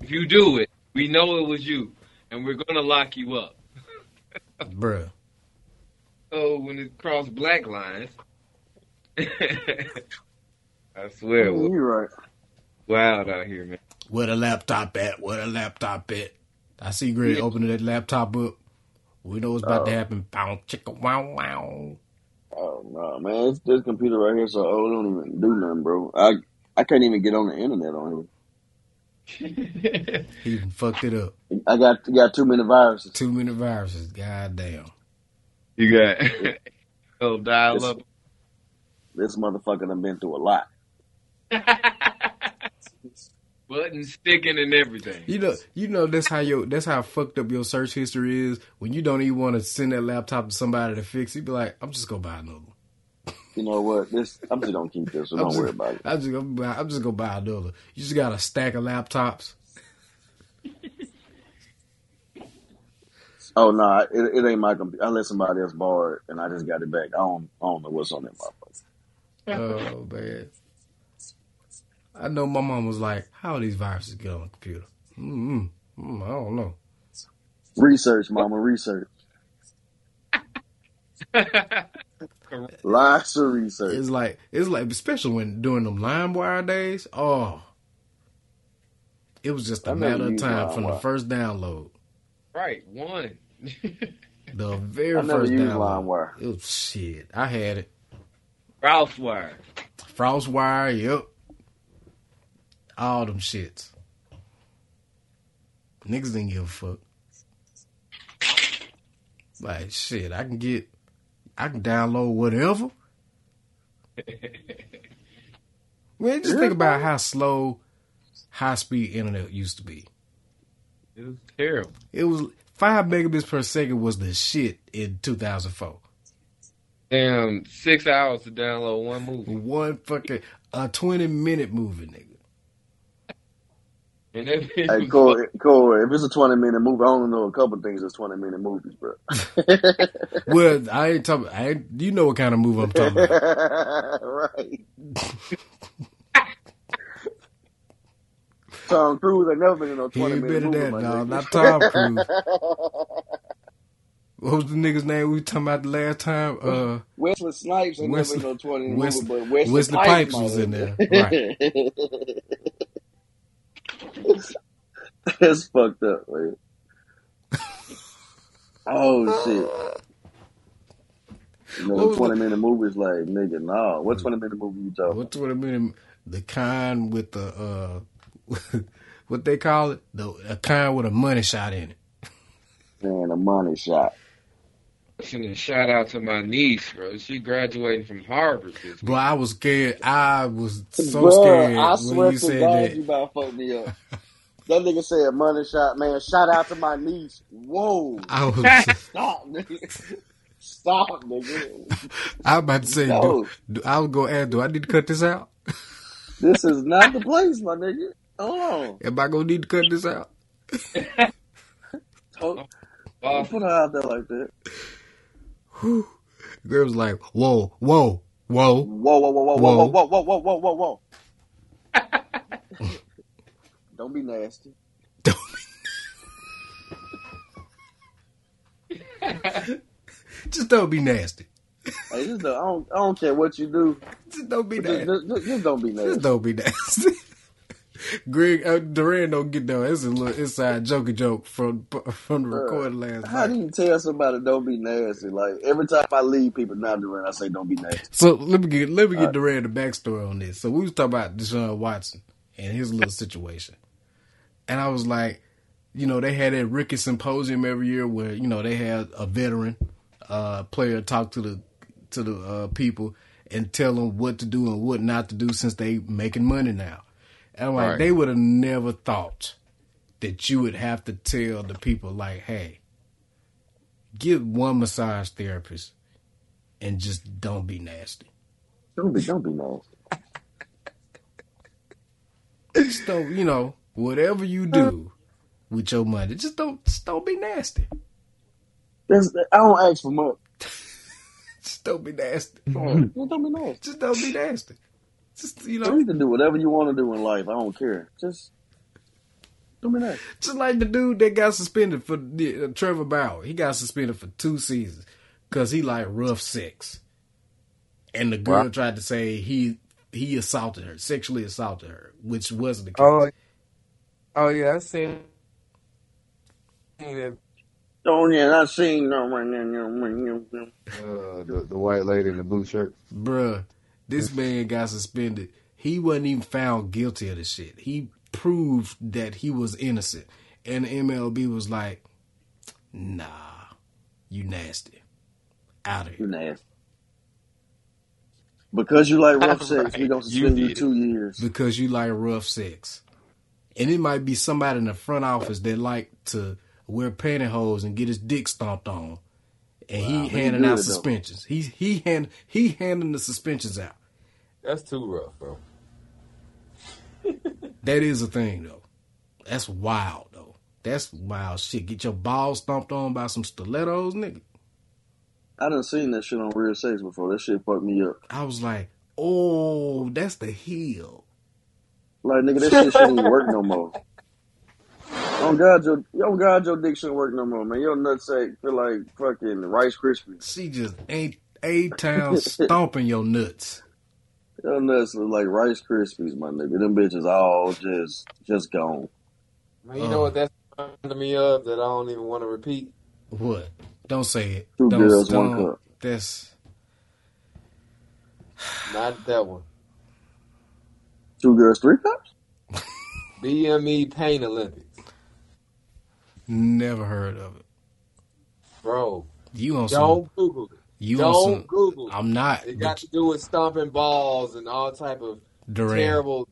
if you do it, we know it was you, and we're gonna lock you up. [LAUGHS] bruh. So when it crossed black lines, [LAUGHS] I swear it was You're right. wild out here, man. Where the laptop at? Where the laptop at? I see Greg Yeah. opening that laptop up. We know what's about to Oh. happen. Bow, chicka, wow, wow. Oh no, man! It's, this computer right here so old, it don't even do nothing, bro. I I can't even get on the internet on here. He even fucked it up. I got got too many viruses. Too many viruses. God damn. you got oh [LAUGHS] dial This, up. This motherfucker done been through a lot. [LAUGHS] Button sticking and everything. You know, you know that's how your that's how fucked up your search history is when you don't even want to send that laptop to somebody to fix. it. You be like, I'm just gonna buy another. one. You know what? This I'm just gonna keep this, so [LAUGHS] I'm don't just, worry about it. I'm just gonna buy. I'm just gonna buy another. You just got a stack of laptops. [LAUGHS] Oh no, it, it ain't my computer. I let somebody else borrow it, and I just got it back. I don't I don't know what's on that motherfucker. Oh man. I know my mom was like, "How do these viruses get on the computer?" Mm-mm. Mm, I don't know. Research, mama, research. [LAUGHS] Lots of research. It's like it's like especially when during them LimeWire days. Oh, it was just a I matter of time from the first download. right, one. [LAUGHS] The very I never first used download. LimeWire. It was shit. I had it. Ralph Wire. Frostwire. Yep. All them shits. Niggas didn't give a fuck. Like shit, I can get, I can download whatever. [LAUGHS] Man, just think about how slow high speed internet used to be. It was terrible. It was five megabits per second was the shit in 2004. Damn, six hours to download one movie. One fucking a 20 minute movie, nigga. And that bitch Hey, was Corey, Corey, if it's a 20 minute movie, I only know a couple things that's 20 minute movies, bro. [LAUGHS] Well, I ain't talking. I ain't, you know what kind of movie I'm talking about. [LAUGHS] right. [LAUGHS] Tom Cruise ain't never been in no 20 ain't minute been movie. that. my No, nigga. not Tom Cruise. What was the nigga's name we were talking about the last time? Uh, Wesley Snipes ain't Wesley- never been in no 20 minute Wesley- but Wesley, Wesley Pipes, Pipes was in there. been. [LAUGHS] That's fucked up, man. Oh shit. You What know, twenty the- minute movies like nigga, nah. What twenty minute movie you talking? what 20 minute? The kind with the uh, [LAUGHS] what they call it? The a kind with a money shot in it. Man, a money shot. Sending a shout out to my niece, bro. She graduating from Harvard this Bro, I was scared. I was so Bruh, scared I when swear you to said God, that. you about to fuck me up. That nigga said money shot, man. Shout out to my niece. Whoa, I was. [LAUGHS] stop, nigga. Stop, nigga. I'm about to say. No. Do, do, I was gonna ask. Do I need to cut this out? This is not the place, my nigga. Hold on. Am I gonna need to cut this out? Don't, oh, don't put her out there like that. Girl was like, "Whoa, whoa, whoa." Whoa, whoa, whoa, whoa, whoa, whoa, whoa, whoa, whoa, whoa, whoa. [LAUGHS] Don't be nasty. [LAUGHS] Just don't be nasty. Hey, just don't, I don't, I don't care what you do. Just don't be Just, nasty. just, just- just don't be Just nasty. don't be [LAUGHS] nasty. Greg uh, Duran don't get down. It's a little inside jokey joke from from the recording last night. How do you tell somebody don't be nasty? Like every time I leave people now Duran, I say don't be nasty. So let me get let me get. Duran the backstory on this. So we was talking about Deshaun Watson and his little situation, and I was like, you know, they had that rookie symposium every year where you know they had a veteran uh, player talk to the to the uh, people and tell them what to do and what not to do since they making money now. And I'm like, Right. they would have never thought that you would have to tell the people like, hey, get one massage therapist and just don't be nasty. Don't be, don't be nasty. Just don't, you know, whatever you do with your money, just don't, just don't be nasty. That's, I don't ask for much. [LAUGHS] Just don't be nasty. Just don't be nasty. Just don't be nasty. Just you know, You can do whatever you want to do in life. I don't care. Just don't be nasty. just like the dude that got suspended for uh, Trevor Bauer. He got suspended for two seasons because he like rough sex, and the girl Wow. tried to say he he assaulted her, sexually assaulted her, which wasn't the case. Oh, oh yeah, I seen. seen that, Oh yeah, I seen. Uh, the, the white lady in the blue shirt. Bruh, this man got suspended. He wasn't even found guilty of the shit. He proved that he was innocent. And the MLB was like, nah, you nasty. Out of You here. nasty. Because you like rough [LAUGHS] sex, we Right. gonna You suspend you did it. two years. Because you like rough sex. And it might be somebody in the front office that like to wear pantyhose and get his dick stomped on. And Wow, he he handing good, out though. suspensions. He he hand he handing the suspensions out. That's too rough, bro. [LAUGHS] That is a thing though. That's wild though. That's wild shit. Get your balls stomped on by some stilettos, nigga. I done seen that shit on Real Sex before. That shit fucked me up. I was like, oh, that's the heel. Like nigga, that shit shouldn't even work no more. Oh God, your oh God, your dick shouldn't work no more, man. Your nutsack feel like fucking Rice Krispies. She just ain't a town stomping your nuts. Your nuts look like Rice Krispies, my nigga. Them bitches all just just gone. Man, you Oh. know what that's reminding me of that I don't even want to repeat. What? Don't say it. Two don't, girls, one don't- cup. That's Not that one. Two girls, three cups. [LAUGHS] BME Pain Olympics, never heard of it. bro. You on? Don't Google it. You Don't some? Google. I'm not. It got But to do with stomping balls and all type of Durant. terrible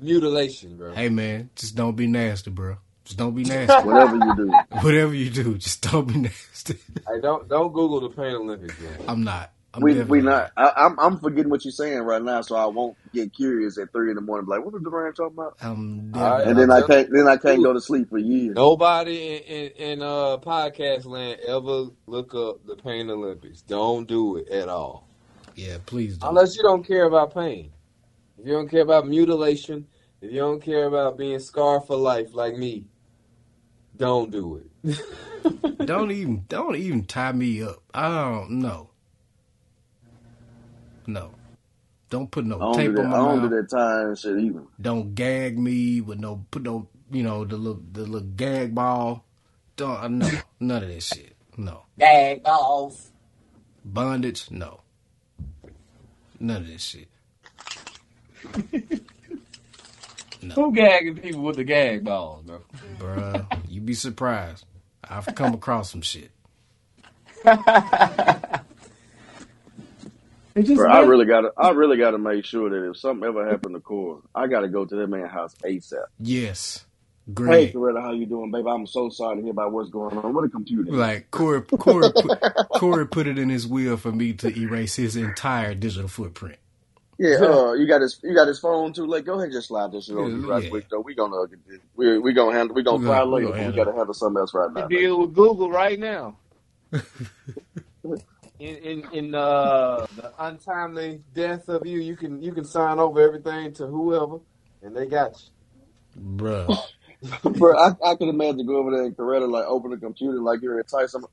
mutilation, bro. Hey man, just don't be nasty, bro. Just don't be [LAUGHS] nasty. Whatever you do. [LAUGHS] Whatever you do, just don't be [LAUGHS] nasty. Hey, don't don't Google the Pain Olympics, man. I'm not. I'm we definitely we not. I, I'm I'm forgetting what you're saying right now, so I won't get curious at three in the morning. Like, what was Durant talking about? I'm All right. definitely. And then I can't. Then I can't go to sleep for years. Nobody in, in, in uh, podcast land ever look up the Pain Olympics. Don't do it at all. Yeah, please do. Unless you don't care about pain. If you don't care about mutilation, if you don't care about being scarred for life like me, don't do it. [LAUGHS] Don't even don't even tie me up. I don't know. No. Don't put no I tape do that. on I my don't mouth. do that time shit either. Don't gag me with no put no you know the little the little gag ball. Don't uh, no [LAUGHS] none of that shit. No Gag balls. bondage. No. None of this shit. [LAUGHS] Who gagging people with the gag balls, bro? Bruh, you'd be surprised. I've come across some shit. [LAUGHS] It just Bro, I really gotta. I really gotta make sure that if something ever happened to Core, I gotta go to that man's house ASAP. Yes. Great. Hey, Great. Coretta, how you doing, baby? I'm so sorry to hear about what's going on. What a computer. Like Corey, Corey, put, [LAUGHS] Corey put it in his will for me to erase his entire digital footprint. Yeah, [LAUGHS] uh, you got his you got his phone too. Like, go ahead, and just slide this shit over Yeah, right yeah. quick though. We gonna we we gonna handle we gonna We cry gonna- we later. but We gotta handle something else right now. Deal with Google right now. [LAUGHS] in in, in uh, the untimely death of you, you can you can sign over everything to whoever, and they got you. Bruh. [LAUGHS] Bro, I, I can imagine go over there and Coretta like open the computer like you're in Tyson,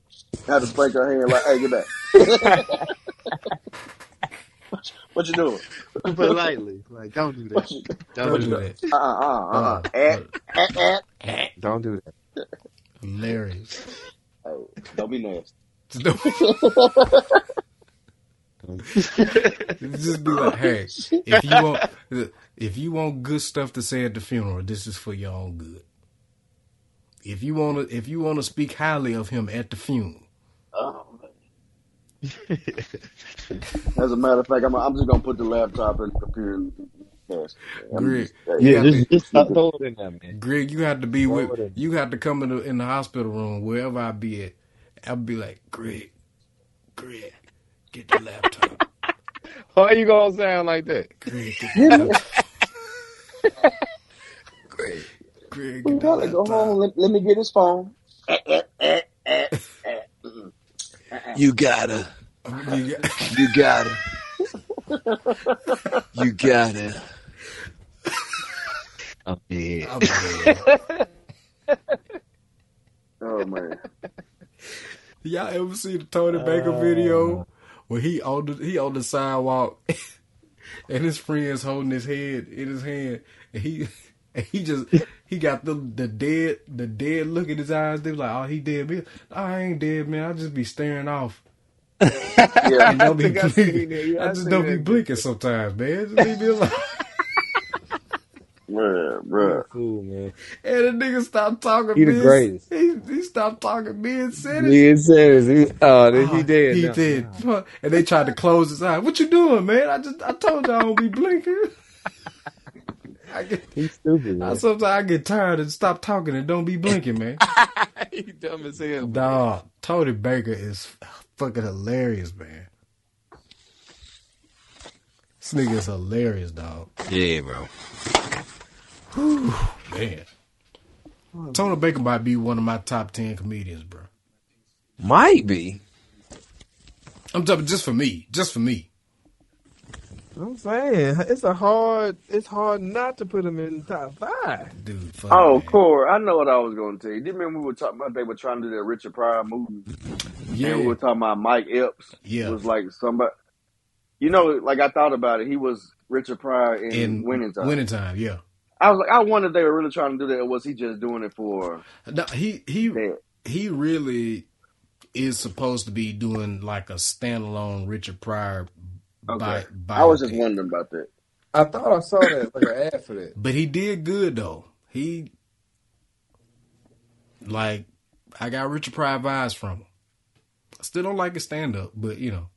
have to spank her hand like, hey, get back. [LAUGHS] what you doing? Politely, like don't do that. Don't do that. uh uh uh. Don't do that. Hilarious. Hey, don't be nasty. [LAUGHS] Just be like, hey, if you want, if you want good stuff to say at the funeral, this is for your own good. If you want to, if you want to speak highly of him at the funeral, Oh, man. [LAUGHS] As a matter of fact, I'm, I'm just gonna put the laptop in the computer. and- Yes. Greg, just- you Yeah, have to- just, just stop throwing in there, man. Greg, you have to be Throw with, you have to come in the in the hospital room wherever I be at. I'll be like, Greg, Greg, get the laptop. [LAUGHS] Why are you gonna sound like that? Greg, Greg, Greg, We get [LAUGHS] gotta the go home. Let, let me get his phone. You gotta. You got- You gotta. You gotta. I'm dead. I'm dead. Oh man. [LAUGHS] Y'all ever see the Tony Baker video uh. where he on the he on the sidewalk [LAUGHS] and his friends holding his head in his hand and he [LAUGHS] and he just he got the the dead the dead look in his eyes. They was like, "Oh, he dead, man. I ain't dead, man. I just be staring off. Yeah. And don't be think I seen blinking. I I just seen don't be blinking sometimes, man. Just leave me alone." Bruh, bruh. Cool, man. And the nigga stopped talking. He the mid- greatest. He, he stopped talking mid sentence. He uh, says, he, oh, then Oh, he did. He now. did. And they tried to close his eye. What you doing, man? I just I told you I don't be blinking. [LAUGHS] I get He's stupid, I, sometimes I get tired and stop talking and don't be blinking, man. [LAUGHS] he dumb as hell. Dog, Tony Baker is fucking hilarious, man. This nigga is hilarious, dog. Yeah, bro. Man. Tony Baker might be one of my top ten comedians, bro. Might be. I'm talking just for me. Just for me. I'm saying it's a hard. It's hard not to put him in top five. Dude, funny, Oh, man. Core, I know what I was going to tell you. Do you remember we were talking about they were trying to do that Richard Pryor movie? And we were talking about Mike Epps. Yeah. It was like somebody. You know, like I thought about it. He was Richard Pryor in, In Winning Time. Winning time, yeah. I was like, I wonder if they were really trying to do that, or was he just doing it for No, he he that? he really is supposed to be doing like a standalone Richard Pryor Okay. bi- I was just wondering about that. I thought I saw that like an ad for that. But he did good though. He like I got Richard Pryor vibes from him. I still don't like his stand up, but you know,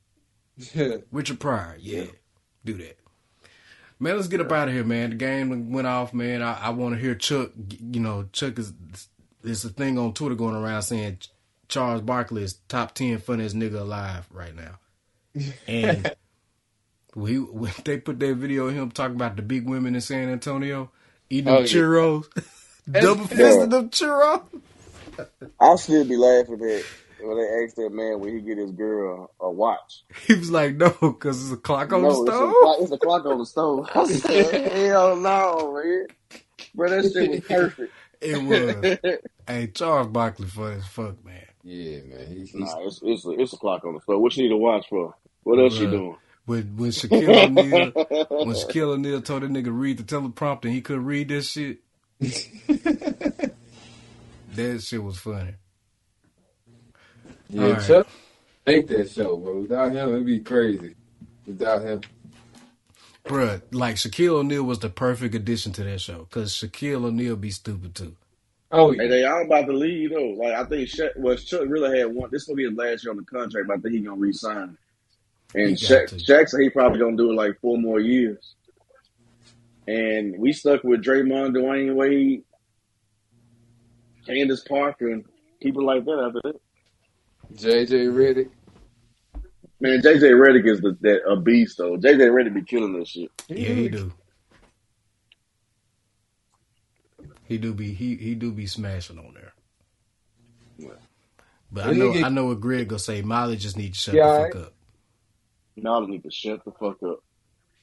[LAUGHS] Yeah. Richard Pryor, yeah, do that. Man, let's get up out of here, man. The game went off, man. I, I want to hear Chuck. You know, Chuck is there's a thing on Twitter going around saying Charles Barkley is top ten funniest nigga alive right now, [LAUGHS] and we when they put that video of him talking about the big women in San Antonio eating Oh, them yeah. churros, [LAUGHS] double fisted them churros. I'll still be laughing at when they asked that man when he get his girl a watch. [LAUGHS] He was like, no, because it's a clock on no, the it's a, stove. clock, it's a clock on the stove. [LAUGHS] I said, hell no, man. Bro, that shit was perfect. [LAUGHS] It was. hey, Charles Barkley funny as fuck, man. Yeah, man. He's, he's Nah, it's, it's, a, it's a clock on the stove. What you need to watch for? What else you doing? When when Shaquille O'Neal when Shaquille O'Neal told that nigga read the teleprompter and he couldn't read that shit, that shit was funny. Yeah. Alright. Chuck make that show, bro. Without him, it'd be crazy. Without him, Bruh, like Shaquille O'Neal was the perfect addition to that show because Shaquille O'Neal be stupid too. oh Hey, yeah. they all about to leave though. Like I think Shaq, well, Chuck really had one. This gonna be his last year on the contract, but I think he gonna resign. And He Shaq. Shaq said he probably gonna do it like four more years. And we stuck with Draymond, Dwyane Wade, Candace Parker, and people like that after that. JJ Redick. Man, JJ Redick is the, that a beast though. JJ Redick be killing this shit. Yeah, he do. He do be he he do be smashing on there. But I know get- I know what Greg gonna say. Molly just need to shut Yeah, the alright. fuck up. Y'all need to shut the fuck up.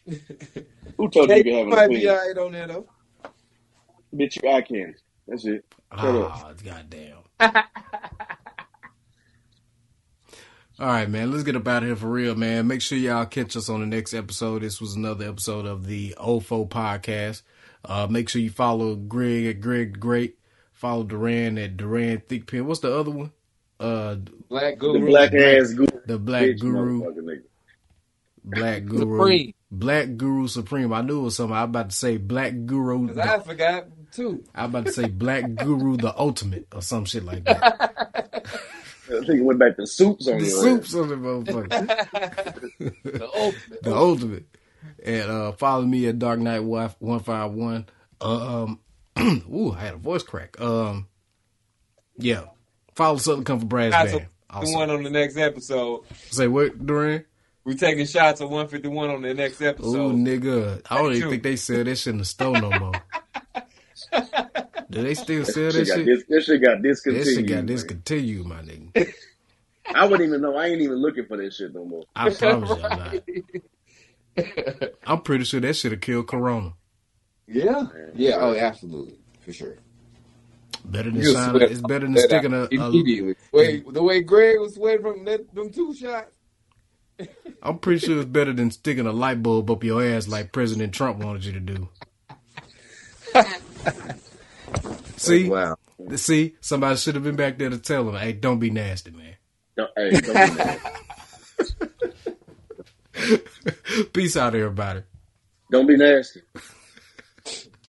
[LAUGHS] Who told you Hey, you could have an might be opinion? alright on that though. Bitch, you eye candy. That's it. Shut up. Ah, goddamn. [LAUGHS] All right, man. Let's get up out of here for real, man. Make sure y'all catch us on the next episode. This was another episode of the OFO podcast. Uh, make sure you follow Greg at Greg Great. Follow Duran at Duran Thickpen. What's the other one? Uh, Black The Guru. black ass guru. the Black bitch, Guru. Black [LAUGHS] Guru. Supreme. Black Guru Supreme. I knew it was something. I was about to say Black Guru. The, I forgot too. I was about to say Black Guru the Ultimate or some shit like that. [LAUGHS] I think it went back to soups on the your soups on the motherfucker. [LAUGHS] The ultimate. the ultimate. And uh, follow me at Dark Knight one five one. Um, [CLEARS THROAT] ooh, I had a voice crack. Um, yeah. Follow Southern Comfort Brass That's Band. the Also. one on the next episode. Say what, Duran? We taking shots at 151 on the next episode. Ooh, nigga. I don't even think they sell that shit in the store no more. [LAUGHS] Do they still sell That that shit got, shit? dis- that shit got That discontinued. shit got man. discontinued, my nigga. [LAUGHS] I wouldn't even know. I ain't even looking for that shit no more. I promise you I'm [LAUGHS] not. I'm pretty sure that should have killed Corona. Yeah. Yeah. Oh, absolutely. For sure. Better than You signing, it's better than sticking a, out a. immediately. Wait, the way Greg was sweating from that, them two shots. [LAUGHS] I'm pretty sure it's better than sticking a light bulb up your ass like President Trump wanted you to do. See, oh, Wow. see, somebody should have been back there to tell him, "Hey, don't be nasty, man." Don't, hey, don't be mad. [LAUGHS] Peace out, everybody. Don't be nasty.